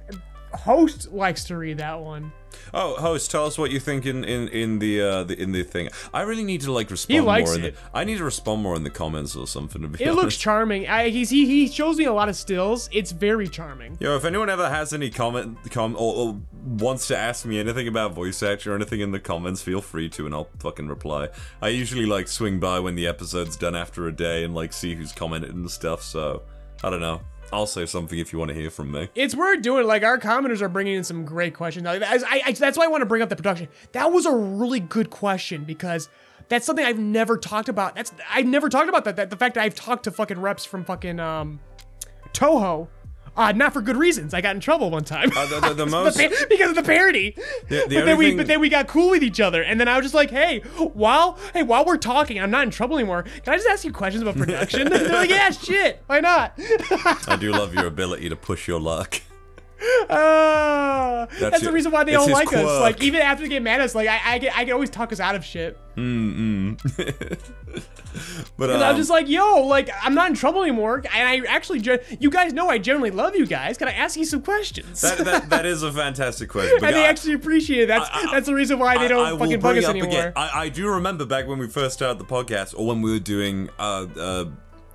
host likes to read that one. Oh, host, tell us what you think in in in the uh the, in the thing. I really need to like respond likes more in it. the. I need to respond more in the comments or something. To be It honest. looks charming. I, he's, he he shows me a lot of stills. It's very charming. Yo, if anyone ever has any comment, com, or, or wants to ask me anything about voice acting or anything in the comments, feel free to, and I'll fucking reply. I usually like swing by when the episode's done after a day and like see who's commented and stuff. So I don't know. I'll say something if you want to hear from me. It's worth doing. Like our commenters are bringing in some great questions. I, I, I- that's why I want to bring up the production. That was a really good question because that's something I've never talked about. That's I've never talked about that. That the fact that I've talked to fucking reps from fucking um, Toho. Uh, not for good reasons. I got in trouble one time. Uh, the, the, the most because of the parody. the but then we thing- but then we got cool with each other, and then I was just like, hey, while hey while we're talking, I'm not in trouble anymore. Can I just ask you questions about production? They're like, yeah, shit, why not? I do love your ability to push your luck. Ah, that's, the reason why they that's don't like us. Like even after they get mad at us, like I, I get I can always talk us out of shit. But And um, I'm just like, yo, like I'm not in trouble anymore, and I actually, you guys know I genuinely love you guys. Can I ask you some questions? that, that, that is a fantastic question. and they I- actually appreciate it. That's I- I- that's the reason why they don't fucking bug us anymore. again. I, I do remember back when we first started the podcast, or when we were doing uh, uh,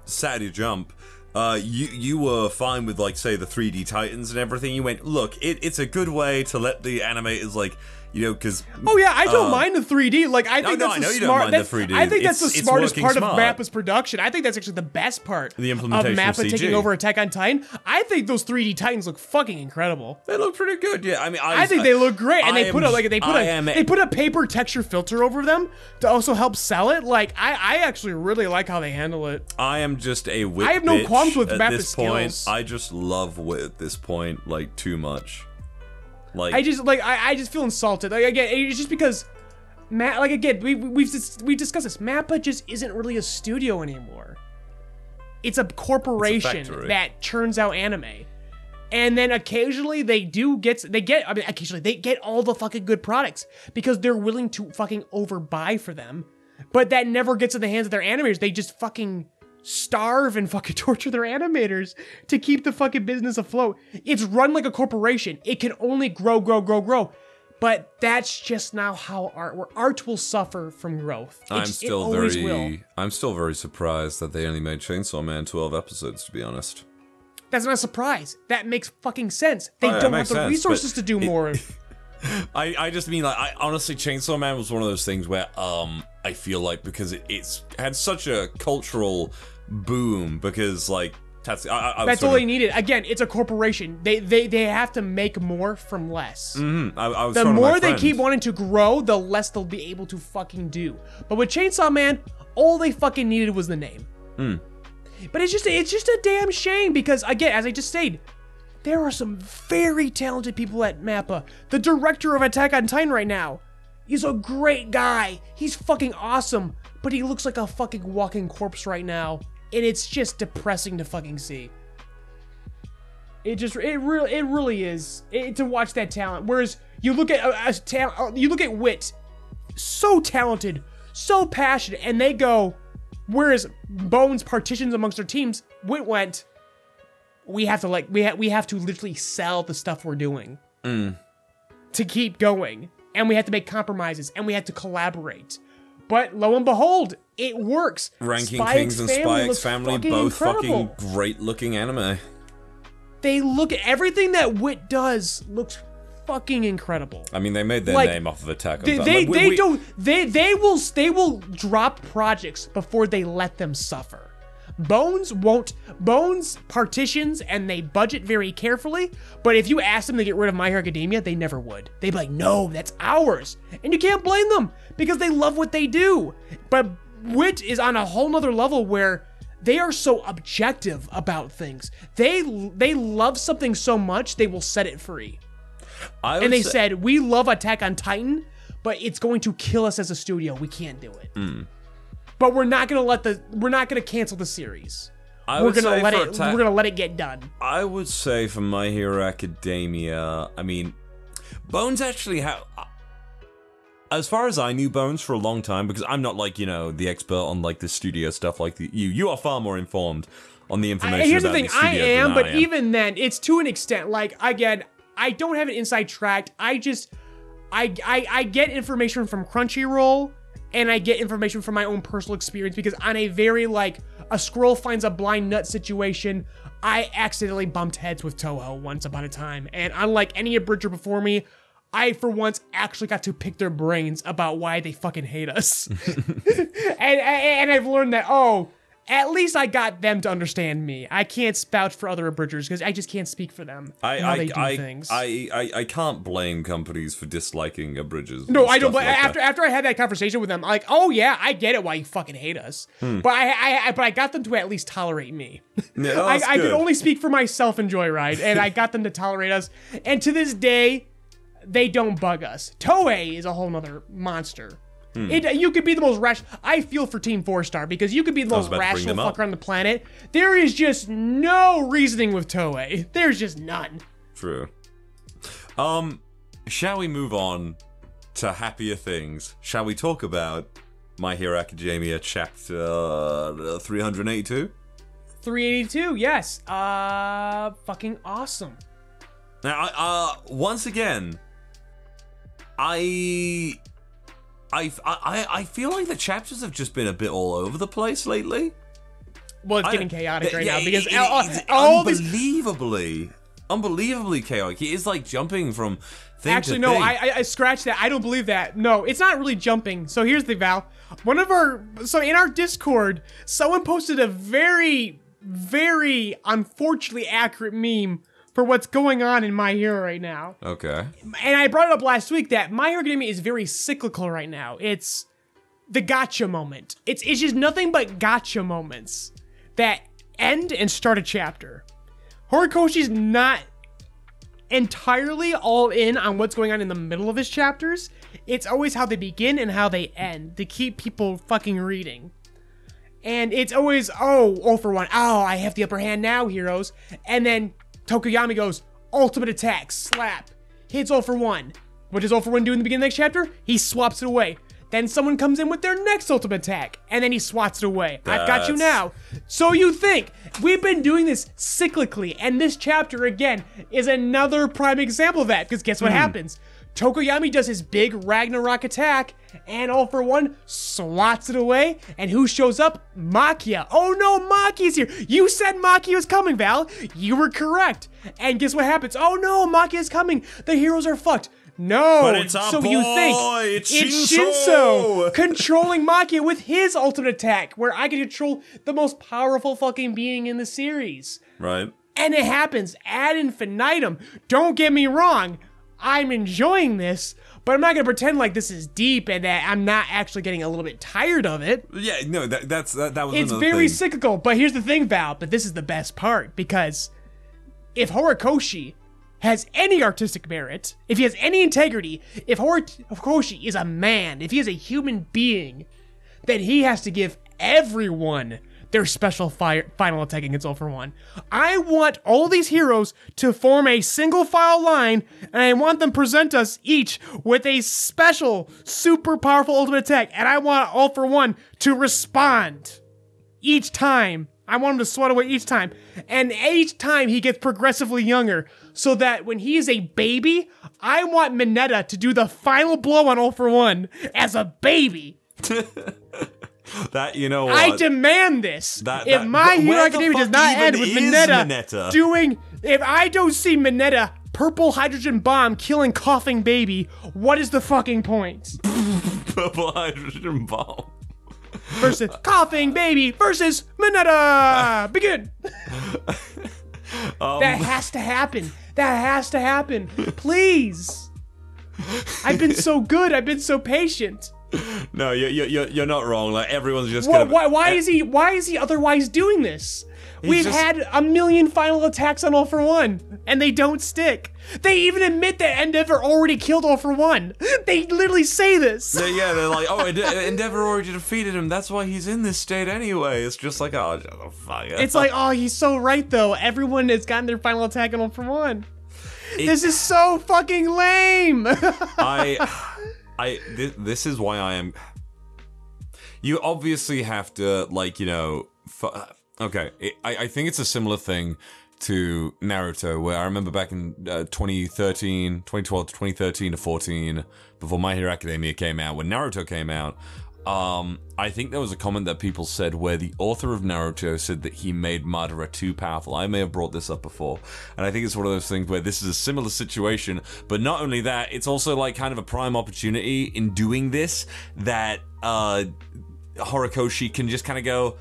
Saturday Jump. Uh, you you were fine with like say the 3D Titans and everything. You went, look, it, it's a good way to let the animators like you know because Oh yeah, I don't um, mind the 3D. Like I think no, that's I know the smart. the that's- 3D. I think that's the smartest part smart. of Mappa's production. I think that's actually the best part. The implementation of of Mappa CG. taking over Attack on Titan. I think those 3D Titans look fucking incredible. they look pretty good. Yeah, I mean, I, I think they look great, and I they put am- a like they put I a am- they put a paper texture filter over them to also help sell it. Like I I actually really like how they handle it. I am just a. I have no qualms with at Mappa this point. skills. I just love wit at this point, like too much. Like I just like I, I just feel insulted. Like again, it's just because Matt like again we we've we've discussed this. Mappa just isn't really a studio anymore. It's a corporation factory. that churns out anime. And then occasionally they do get they get I mean occasionally they get all the fucking good products because they're willing to fucking overbuy for them. But that never gets in the hands of their animators. They just fucking starve and fucking torture their animators to keep the fucking business afloat. It's run like a corporation. It can only grow, grow, grow, grow. But that's just now how art where art will suffer from growth. It I'm still very will. I'm still very surprised that they only made Chainsaw Man 12 episodes to be honest. That's not a surprise. That makes fucking sense. They Oh, yeah, don't have the sense, resources to do it- more. I, I just mean like I honestly Chainsaw Man was one of those things where um I feel like because it, it's had such a cultural boom because like that's I, I, That's all of- they needed. Again, it's a corporation. They they they have to make more from less. Mhm, I, I was The talking to my more they keep wanting to grow, the less they'll be able to fucking do. But with Chainsaw Man, all they fucking needed was the name. Hmm. But it's just it's just a damn shame because again, as I just stated, there are some very talented people at Mappa. The director of Attack on Titan right now is a great guy. He's fucking awesome, but he looks like a fucking walking corpse right now, and it's just depressing to fucking see. It just it really it really is it, to watch that talent. Whereas you look at a, a ta- uh, you look at Wit, so talented, so passionate, and they go. Whereas Bones partitions amongst their teams, Wit went. We have to like we ha- we have to literally sell the stuff we're doing to keep going, and we have to make compromises, and we have to collaborate. But lo and behold, it works. Ranking Spy Kings X and Spy X Family fucking both incredible. fucking great looking anime. they look everything that Wit does looks fucking incredible. I mean, they made their Like, name off of Attack on They, Titan. they, Like, we- they we- don't they they will they will drop projects before they let them suffer. Bones won't Bones partitions and they budget very carefully, but if you ask them to get rid of My Hero Academia, they never would. They'd be like, "No, that's ours." And you can't blame them because they love what they do. But Wit is on a whole nother level where they are so objective about things. They they love something so much they will set it free I and they say- said we love Attack on Titan, but it's going to kill us as a studio. We can't do it. Hmm. But we're not gonna let the we're not gonna cancel the series. I we're gonna let it. We're gonna let it get done. I would say for My Hero Academia, I mean, Bones actually have. Uh, as far as I knew Bones for a long time, because I'm not like you know the expert on like the studio stuff like the, you. You are far more informed on the information. I, here's the thing. the I am, but I am. even then, it's to an extent. Like again, I don't have an inside track. I just, I, I, I get information from Crunchyroll, and I get information from my own personal experience because on a very like a scroll finds a blind nut situation. I accidentally bumped heads with Toho once upon a time, and unlike any abridger before me, I for once actually got to pick their brains about why they fucking hate us. and, and and I've learned that oh, at least I got them to understand me. I can't spout for other abridgers because I just can't speak for them. I I, they do I, things. I, I I can't blame companies for disliking abridgers. no, I don't. But like that. after after I had that conversation with them, I'm like, oh yeah, I get it why you fucking hate us. Hmm. But I, I, but I got them to at least tolerate me. Yeah, I, I could only speak for myself in JoyRide, and I got them to tolerate us. And to this day, they don't bug us. Toei is a whole nother monster. Hmm. It, you could be the most rational. I feel for Team Four Star because you could be the most about to bring rational fucker on the planet. There is just no reasoning with Toei. There's just none. True. Um, shall we move on to happier things? Shall we talk about My Hero Academia chapter uh, 382? 382, yes. Uh, fucking awesome. Now, uh, once again, I, I, I, I feel like the chapters have just been a bit all over the place lately. Well, it's I- getting chaotic right Yeah, now because it- all, it's all these unbelievably, unbelievably chaotic. He is like jumping from thing Actually, to no, thing. I, I I scratched that. I don't believe that. No, it's not really jumping. So here's the Val. One of our so in our Discord, someone posted a very, very unfortunately accurate meme for what's going on in My Hero right now. okay. And I brought it up last week that My Hero Academia is very cyclical right now. It's the gotcha moment. It's it's just nothing but gotcha moments that end and start a chapter. Horikoshi's not entirely all in on what's going on in the middle of his chapters. It's always how they begin and how they end to keep people fucking reading. And it's always, oh, oh for one, oh, I have the upper hand now, heroes. And then Tokoyami goes, ultimate attack, slap, hits all for one. What does all for one do in the beginning of the next chapter? He swaps it away. Then someone comes in with their next ultimate attack, and then he swats it away. I've got you now. So you think we've been doing this cyclically, and this chapter again is another prime example of that. Because guess what hmm. happens? Tokoyami does his big Ragnarok attack, and all for one swats it away. And who shows up? Machia. Oh no, Machia's here. You said Machia was coming, Val. You were correct. And guess what happens? Oh no, Machia's coming. The heroes are fucked. No, But it's our so you think boy, it's it's Shinso. Shinso controlling Machia with his ultimate attack, where I can control the most powerful fucking being in the series. Right. And it happens ad infinitum. Don't get me wrong, I'm enjoying this, but I'm not gonna pretend like this is deep and that I'm not actually getting a little bit tired of it. Yeah. No. That that's that, that was. It's very thing. cyclical, but here's the thing, Val, but this is the best part because if Horikoshi has any artistic merit, if he has any integrity, if Horikoshi is a man, if he is a human being, then he has to give everyone their special fire, final attack against All for One. I want all these heroes to form a single file line, and I want them present us each with a special, super powerful ultimate attack, and I want All for One to respond each time. I want him to sweat away each time. And each time he gets progressively younger. So that when he is a baby, I want Mineta to do the final blow on All for One as a baby. That you know what? I demand this. That- if My Hero Academia does not end with is Mineta, Mineta? doing, if I don't see Mineta purple hydrogen bomb killing coughing baby. What is the fucking point? Purple hydrogen bomb. Versus coughing baby versus Mineta. Begin. Um, that has to happen. That has to happen. Please. I've been so good. I've been so patient. No, you're, you're, you're not wrong. Like, everyone's just Why, gonna. why, why is he? Why is he otherwise doing this? We've just- had a million final attacks on All for One, and they don't stick. They even admit that Endeavor already killed All for One. They literally say this. They- yeah, they're like, oh, Ende- Endeavor already defeated him. That's why he's in this state anyway. It's just like, oh, fuck. It's like, oh, he's so right though. Everyone has gotten their final attack on All for One. this is so fucking lame. I, I, this, this is why I am. You obviously have to, like, you know, f- okay. It, I, I think it's a similar thing to Naruto, where I remember back in uh, 2013, 2012 to 2013 to 14, before My Hero Academia came out, when Naruto came out. Um, I think there was a comment that people said where the author of Naruto said that he made Madara too powerful. I may have brought this up before, and I think it's one of those things where this is a similar situation. But not only that, it's also like kind of a prime opportunity in doing this that uh, Horikoshi can just kind of go,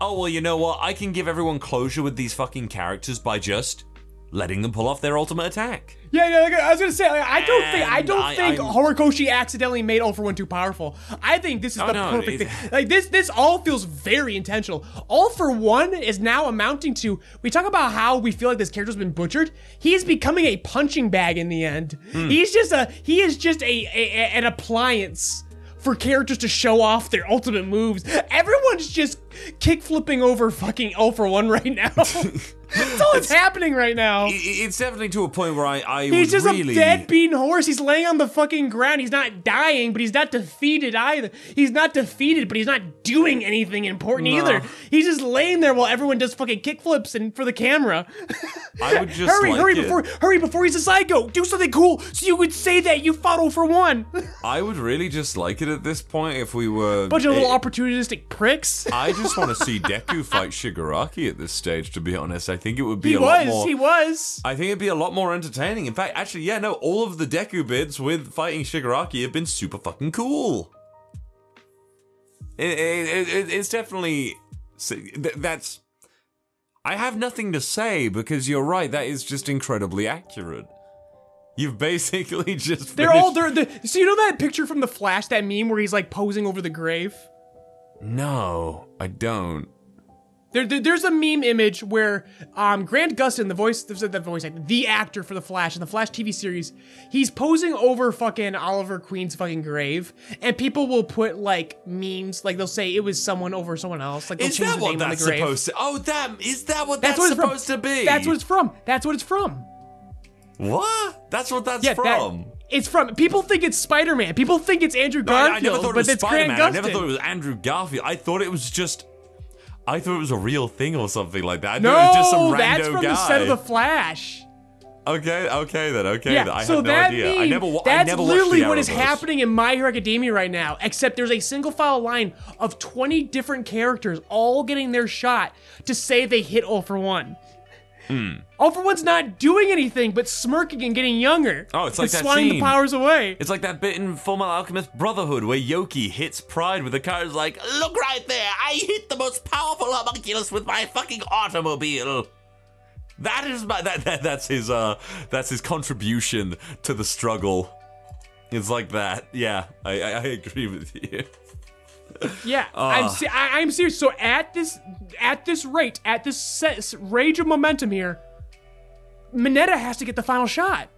"Oh well, you know what? I can give everyone closure with these fucking characters by just letting them pull off their ultimate attack." yeah, yeah. Like, I was gonna say, like, I don't think, I don't I- think I'm- Horikoshi accidentally made All for One too powerful. I think this is Oh, the no, perfect it- thing. Like this, this all feels very intentional. All for One is now amounting to. We talk about how we feel like this character's been butchered. He is becoming a punching bag in the end. Hmm. He's just a. He is just a, a, a- an appliance. For characters to show off their ultimate moves, everyone's just kick flipping over fucking All for One right now. That's all that's happening right now. It's definitely to a point where I, I He's just really. a dead beaten horse. He's laying on the fucking ground. He's not dying, but he's not defeated either. He's not defeated, but he's not doing anything important No. either. He's just laying there while everyone does fucking kickflips and for the camera. I would just hurry, like hurry it. before hurry before he's a psycho. Do something cool so you would say that you fought for one. I would really just like it at this point if we were. Bunch of little eh, opportunistic pricks. I just want to see Deku fight Shigaraki at this stage. To be honest, I think it would be He a lot was, more. he was. I think it'd be a lot more entertaining. In fact, actually, yeah, no, all of the Deku bits with fighting Shigaraki have been super fucking cool. It, it, it, it's definitely that's. I have nothing to say because you're right. That is just incredibly accurate. You've basically just. They're all finished- they're the so you know that picture from the Flash, that meme where he's like posing over the grave? No, I don't. There, there- there's a meme image where um, Grant Gustin, the voice, the, voice, actor, the actor for the Flash in the Flash TV series, he's posing over fucking Oliver Queen's fucking grave, and people will put like memes, like they'll say it was someone over someone else, like they'll Is change that the what name on the that's grave. supposed to? Oh, that is that what That's that's, what supposed to be? That's what it's from. That's what it's from. What? That's what that's Yeah, from. that, it's from. People think it's Spider Man. People think it's Andrew No, I- Garfield, I never thought it but was it's Spider Grant. Gustin. I never thought it was Andrew Garfield. I thought it was just. I thought it was a real thing or something like that. I no, it was just some that's from guy. the set of the Flash. Okay, okay then. Okay, Yeah, then. I so had no that idea. meme, I never. I that's never literally what is happening in My Hero Academia right now. Except there's a single file line of 20 different characters all getting their shot to say they hit All for One. Hmm. All for One's not doing anything but smirking and getting younger. Oh, it's like that swatting the powers away. It's like that bit in Fullmetal Alchemist Brotherhood where Yoki hits Pride with the car. Is like, look right there! I hit the most powerful homunculus with my fucking automobile. That is my that, that that's his uh that's his contribution to the struggle. It's like that. Yeah, I I, I agree with you. Yeah, Ah. I'm se- I, I'm serious. So at this at this rate, at this se- rage of momentum here, Mineta has to get the final shot.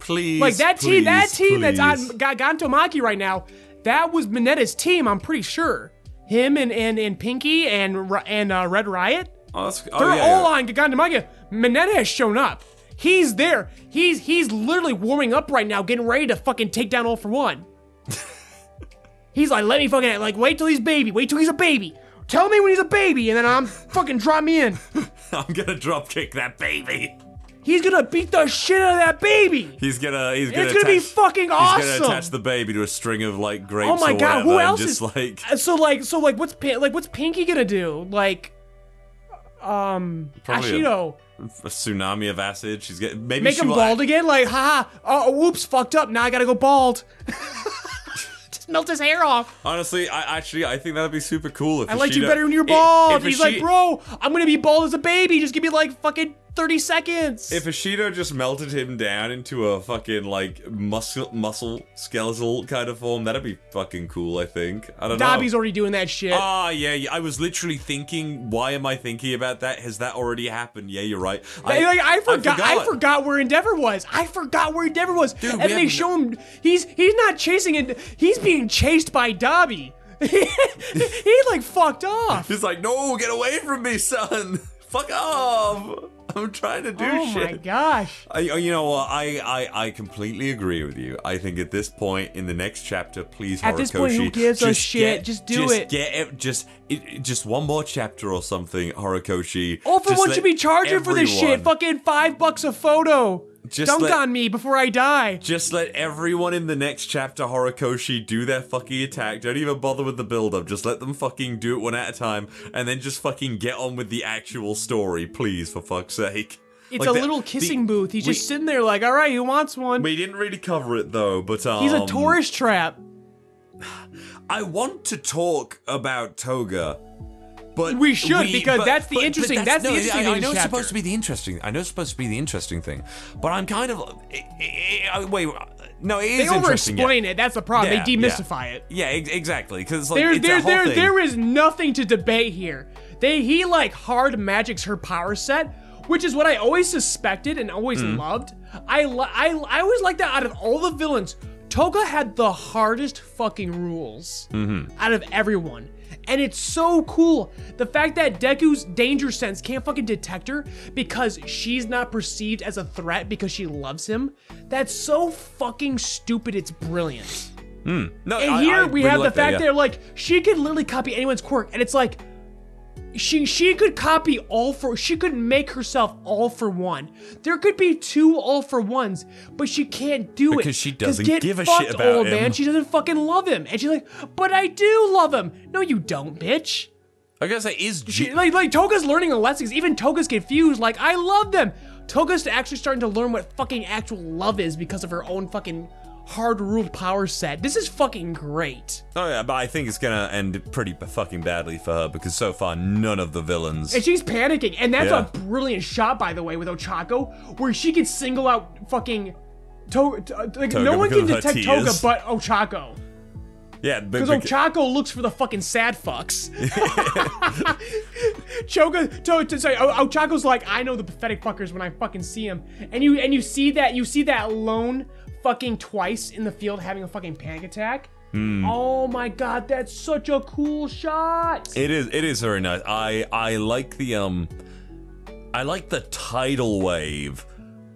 Please, Like that team, that please, team that's on Ga- Gantomaki right now, that was Mineta's team. I'm pretty sure. Him and and, and Pinky and and uh, Red Riot, Oh, oh, they're yeah, all yeah. on Gantomaki. Mineta has shown up. He's there. He's he's literally warming up right now, getting ready to fucking take down all for one. he's like, let me fucking like wait till he's baby. Wait till he's a baby. Tell me when he's a baby, and then I'm fucking drop me in. I'm gonna drop kick that baby. He's gonna beat the shit out of that baby. He's gonna he's gonna It's gonna be fucking fucking He's awesome. gonna attach the baby to a string of like grapes Oh my god, who else just is like Uh, so like so like what's like what's Pinky gonna do? Like um Probably a- Ashido. a tsunami of acid. She's getting maybe Make him bald again? Like, haha, oh, whoops, fucked up. Now I gotta go bald. Melt his hair off. Honestly, I actually I think that'd be super cool if I liked you better when you're bald. If He's like, bro, I'm gonna be bald as a baby. Just give me like fucking 30 seconds. If Ashido just melted him down into a fucking like muscle muscle skeletal kind of form, that'd be fucking cool. I think. I don't Dabi's know. Dabi's already doing that shit. Ah, yeah, yeah. I was literally thinking, why am I thinking about that? Has that already happened? Yeah, you're right. I, like, I forgot, I forgot. where Endeavor was. I forgot where Endeavor was. Dude, and they show him he's he's not chasing it. He's being chased by Dabi. he like fucked off. He's like, no, get away from me, son. Fuck off. I'm trying to do Oh shit. Oh my gosh. I, oh, you know what? I, I I completely agree with you. I think at this point in the next chapter, please, At this point, who gives a just shit? get- Just do just it. Get it. Just it, just one more chapter or something, Horikoshi. All for one should be charging for this shit. Fucking five bucks a photo. Just Dunk let- on me before I die. Just let everyone in the next chapter, Horikoshi, do their fucking attack. Don't even bother with the build up. Just let them fucking do it one at a time, and then just fucking get on with the actual story, please, for fuck's sake. It's Like a the- little the- kissing booth. He's we- just sitting there like, all right, who wants one? We didn't really cover it though, but um, He's a tourist trap. I want to talk about Toga, but We should, because that's the interesting- that's the no, interesting I, thing I know it's supposed to be the interesting. I know it's supposed to be the interesting thing, but I'm kind of eh, eh, eh, wait. No, it They is interesting. yeah. over-explain it. That's the problem. Yeah, they yeah. demystify it. Yeah, ex- exactly. Because like There, it's there, there, thing. there is nothing to debate here. They, he like hard magics her power set, which is what I always suspected and always Mm. loved. I, I, I always liked that out of all the villains. Toga had the hardest fucking rules Mm-hmm. out of everyone. And it's so cool. The fact that Deku's danger sense can't fucking detect her because she's not perceived as a threat because she loves him. That's so fucking stupid. It's brilliant. Hmm. no, And I- here I we really have the fact that, that, yeah. like she can literally copy anyone's quirk, and it's like she she could copy all for she could make herself all for one. There could be two all for ones, but she can't do it Because she doesn't get give a fucked, shit about old him. man. She doesn't fucking love him, and she's like, "But I do love him." No, you don't, bitch. I guess it is. She, like like Toga's learning a lesson. Even Toga's confused. Like I love them. Toga's actually starting to learn what fucking actual love is because of her own fucking hard ruled power set. This is fucking great. oh yeah, but I think it's gonna end pretty fucking badly for her because so far none of the villains. And she's panicking. And that's Yeah. a brilliant shot, by the way, with Ochako, where she can single out fucking. To- to- uh, like, Toga no one can because of her detect Toga but Ochako. yeah, Because bec- Ochako looks for the fucking sad fucks. Choga, to, to say, O- Ochako's like, I know the pathetic fuckers when I fucking see them, and you and you see that you see that lone fucking twice in the field having a fucking panic attack. Hmm. Oh my god, that's such a cool shot. It is. It is very nice. I I like the um, I like the tidal wave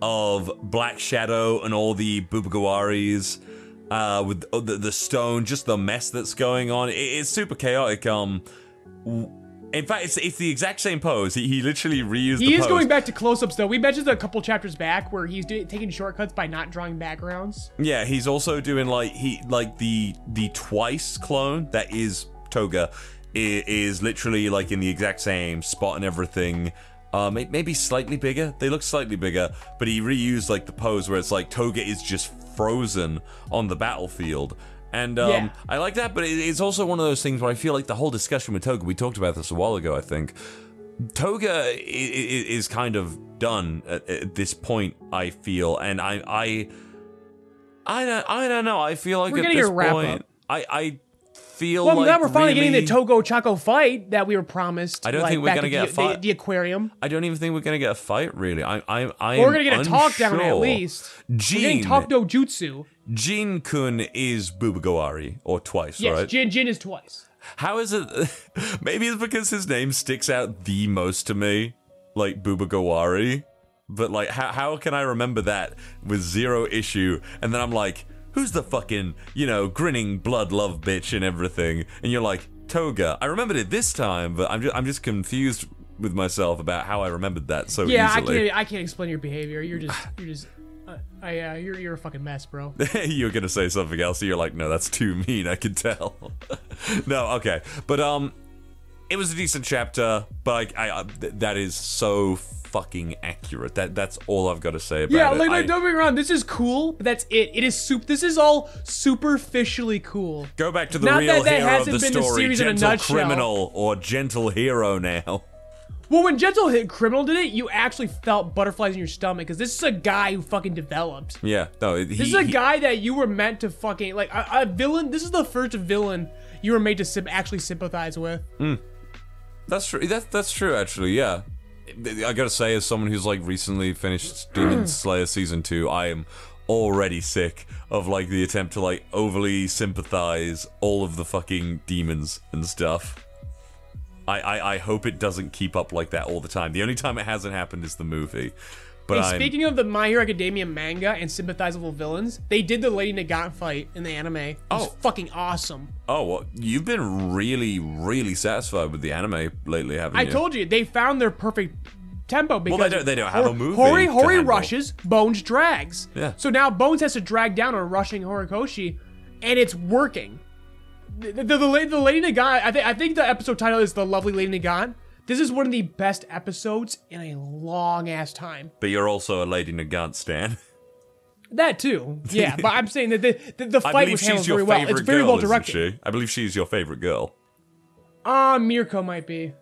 of Black Shadow and all the Bubaigawaras, uh, with the, the the stone, just the mess that's going on. It, it's super chaotic. Um, in fact, it's it's the exact same pose. He, he literally reused. He the is pose. going back to close-ups though. We mentioned a couple chapters back where he's do- taking shortcuts by not drawing backgrounds. Yeah, he's also doing like he like the the twice clone that is Toga is, is literally like in the exact same spot and everything. Uh, maybe slightly bigger. They look slightly bigger, but he reused like the pose where it's like Toga is just frozen on the battlefield. And um, Yeah. I like that, but it's also one of those things where I feel like the whole discussion with Toga, we talked about this a while ago, I think. Toga is kind of done at, at this point. I feel, and I, I, I don't, I don't know. I feel like We're at this point, up. I, I feel Well, like now we're finally getting the Toga Ochako fight that we were promised. I don't like, think we're gonna get a the, fight. The, the aquarium. I don't even think we're gonna get a fight. Really, I, I, I. We're gonna get a talk down at least. We're Jin, talk no jutsu. Jin Kun is Bubaigawara or twice, Yes, right? Jin Jin is twice. How is it? Maybe it's because his name sticks out the most to me, like Bubaigawara. But like, how how can I remember that with zero issue? And then I'm like, who's the fucking you know grinning blood love bitch and everything? And you're like Toga. I remembered it this time, but I'm just I'm just confused with myself about how I remembered that so Yeah, easily. I can't. I can't explain your behavior. You're just. You're just. Uh, I. Uh, you're. You're a fucking mess, bro. you were gonna say something else. So you're like, no, that's too mean. I can tell. no, okay, but um, it was a decent chapter, but I, I, I th- that is so fucking accurate. That that's all I've got to say about Yeah, it. like, like I- don't get me wrong, this is cool, but that's it. It is soup. This is all superficially cool. Go back to the Not real that that hero of the story, series in a gentle criminal or gentle hero now. Well, when Gentle Hit Criminal did it, you actually felt butterflies in your stomach because this is a guy who fucking developed. Yeah, no, he, This is a guy that you were meant to fucking like a, a villain. This is the first villain you were made to sim- actually sympathize with. Hmm. That's true. That, that's true, actually. Yeah. I gotta say, as someone who's like recently finished Demon mm. Slayer season two, I am already sick of like the attempt to like overly sympathize all of the fucking demons and stuff. I, I, I hope it doesn't keep up like that all the time. The only time it hasn't happened is the movie. But Hey, speaking of the My Hero Academia manga and sympathizable villains, they did the Lady Nagant fight in the anime. It was Oh. fucking awesome. oh, well, you've been really, really satisfied with the anime lately, haven't I you? I told you they found their perfect tempo because they don't- they don't have a movie Hori Hori rushes, Bones drags. Yeah. So now Bones has to drag down a rushing Horikoshi, and it's working. The the, the, the Lady Nagant, I think I think the episode title is the Lovely Lady Nagant. This is one of the best episodes in a long ass time. But you're also a Lady Nagant stan. That too, yeah. but I'm saying that the the, the fight was handled very well. It's very girl, well directed. she? I believe she's your favorite girl. Ah, Mirko might be.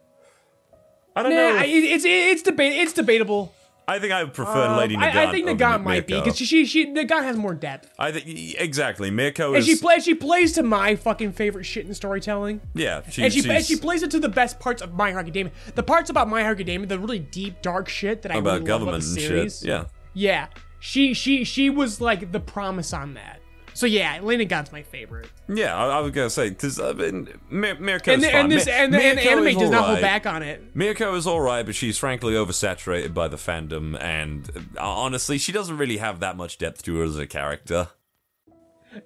I don't Nah, know. It's it's debate it's debatable. I think I prefer Lady Um, Nagant. I, I think Nagant might be because she she, she Nagant has more depth. I think exactly. Mirko And is she plays she plays to my fucking favorite shit in storytelling. yeah. She, and she she's and she plays it to the best parts of My Hero Academia. The parts about My Hero Academia, the really deep, dark shit that I about really government love about and the shit. series. Yeah. yeah. She she she was like the promise on that. So yeah, Lena God's my favorite. Yeah, I, I was gonna say because I mean, Mir- Mirko's And the, and this Mi- and, the, and the anime does not hold back on it. Mirko is alright, but she's frankly oversaturated by the fandom, and uh, honestly, she doesn't really have that much depth to her as a character.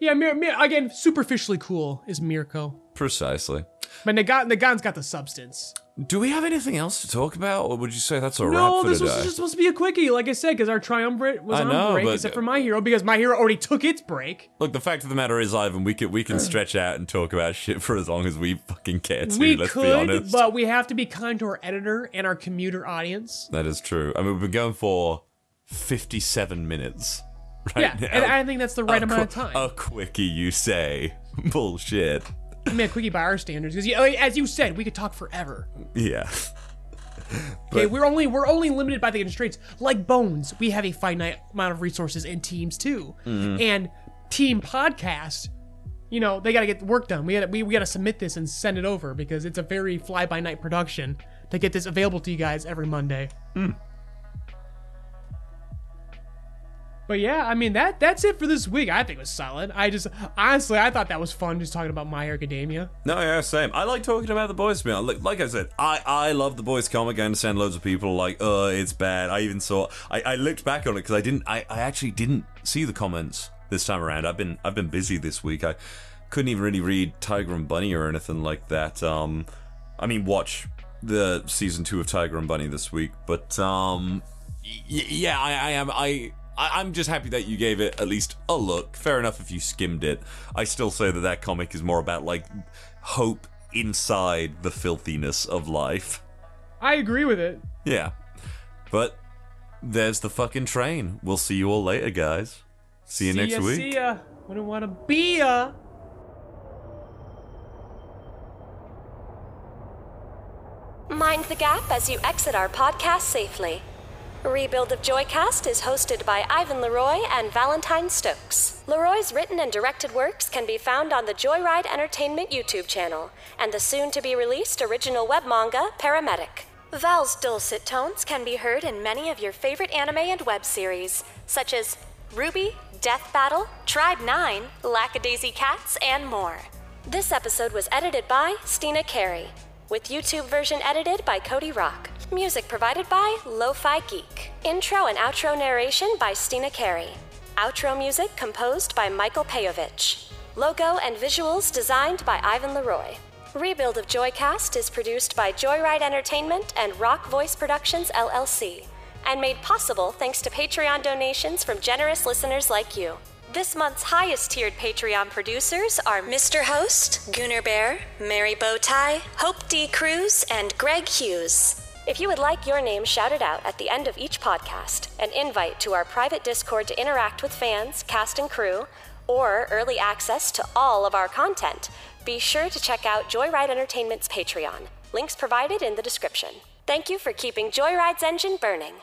Yeah, Mir, Mir, again, superficially cool is Mirko. Precisely. But Nagan, Nagan's got the substance. Do we have anything else to talk about, or would you say that's a No, wrap for this today? was just supposed to be a quickie, like I said, because our triumvirate was I on know, break, but- except for My Hero, because My Hero already took its break. Look, the fact of the matter is, Ivan, we can we can stretch out and talk about shit for as long as we fucking care to. we let's could, be honest. but we have to be kind to our editor and our commuter audience. That is true. I mean, we've been going for fifty-seven minutes. Right Yeah, now. and I think that's the right amount of time. A quickie, you say? Bullshit. A quickie by our standards, because as you said, we could talk forever. Yeah. Okay, we're only we're only limited by the constraints. Like Bones, we have a finite amount of resources and teams too, Mm-hmm. and Team Podcast. You know, they got to get the work done. We got we, we got to submit this and send it over because it's a very fly by night production to get this available to you guys every Monday. Mm. But yeah, I mean that that's it for this week. I think it was solid. I just honestly I thought that was fun just talking about My Academia. No, yeah, same. I like talking about the boys. Man, like, like I said, I I love the boys comic. I understand loads of people like, oh, it's bad. I even saw. I, I looked back on it because I didn't. I, I actually didn't see the comments this time around. I've been I've been busy this week. I couldn't even really read Tiger and Bunny or anything like that. Um, I mean, watch the season two of Tiger and Bunny this week. But um, y- yeah, I, I am I. I- I'm just happy that you gave it at least a look. Fair enough if you skimmed it. I still say that that comic is more about like hope inside the filthiness of life. I agree with it. Yeah. But there's the fucking train. We'll see you all later, guys. See you see next ya, week. See ya. Wouldn't want to be ya. Mind the gap as you exit our podcast safely. Rebuild of JoyCast is hosted by Ivan LeRoy and Valentine Stokes. LeRoy's written and directed works can be found on the JoyRide Entertainment YouTube channel and the soon to be released original web manga, Paramedic. Val's dulcet tones can be heard in many of your favorite anime and web series, such as RWBY, Death Battle, Tribe 9, Lackadaisy Cats, and more. This episode was edited by Steena Carey, with YouTube version edited by Cody Rock. Music provided by Lofi Geek. Intro and outro narration by Steena Carey. Outro music composed by Michael Peyovich. Logo and visuals designed by Ivan LeRoy. Rebuild of JoyCast is produced by JoyRide Entertainment and Rock Voice Productions LLC, and made possible thanks to Patreon donations from generous listeners like you. This month's highest tiered Patreon producers are Mr. Host, Gooner Bear, MerryBowTie, Hope D. Cruz, and Greg Hughes. If you would like your name shouted out at the end of each podcast, an invite to our private Discord to interact with fans, cast, and crew, or early access to all of our content, be sure to check out JoyRide Entertainment's Patreon. Links provided in the description. Thank you for keeping JoyRide's engine burning.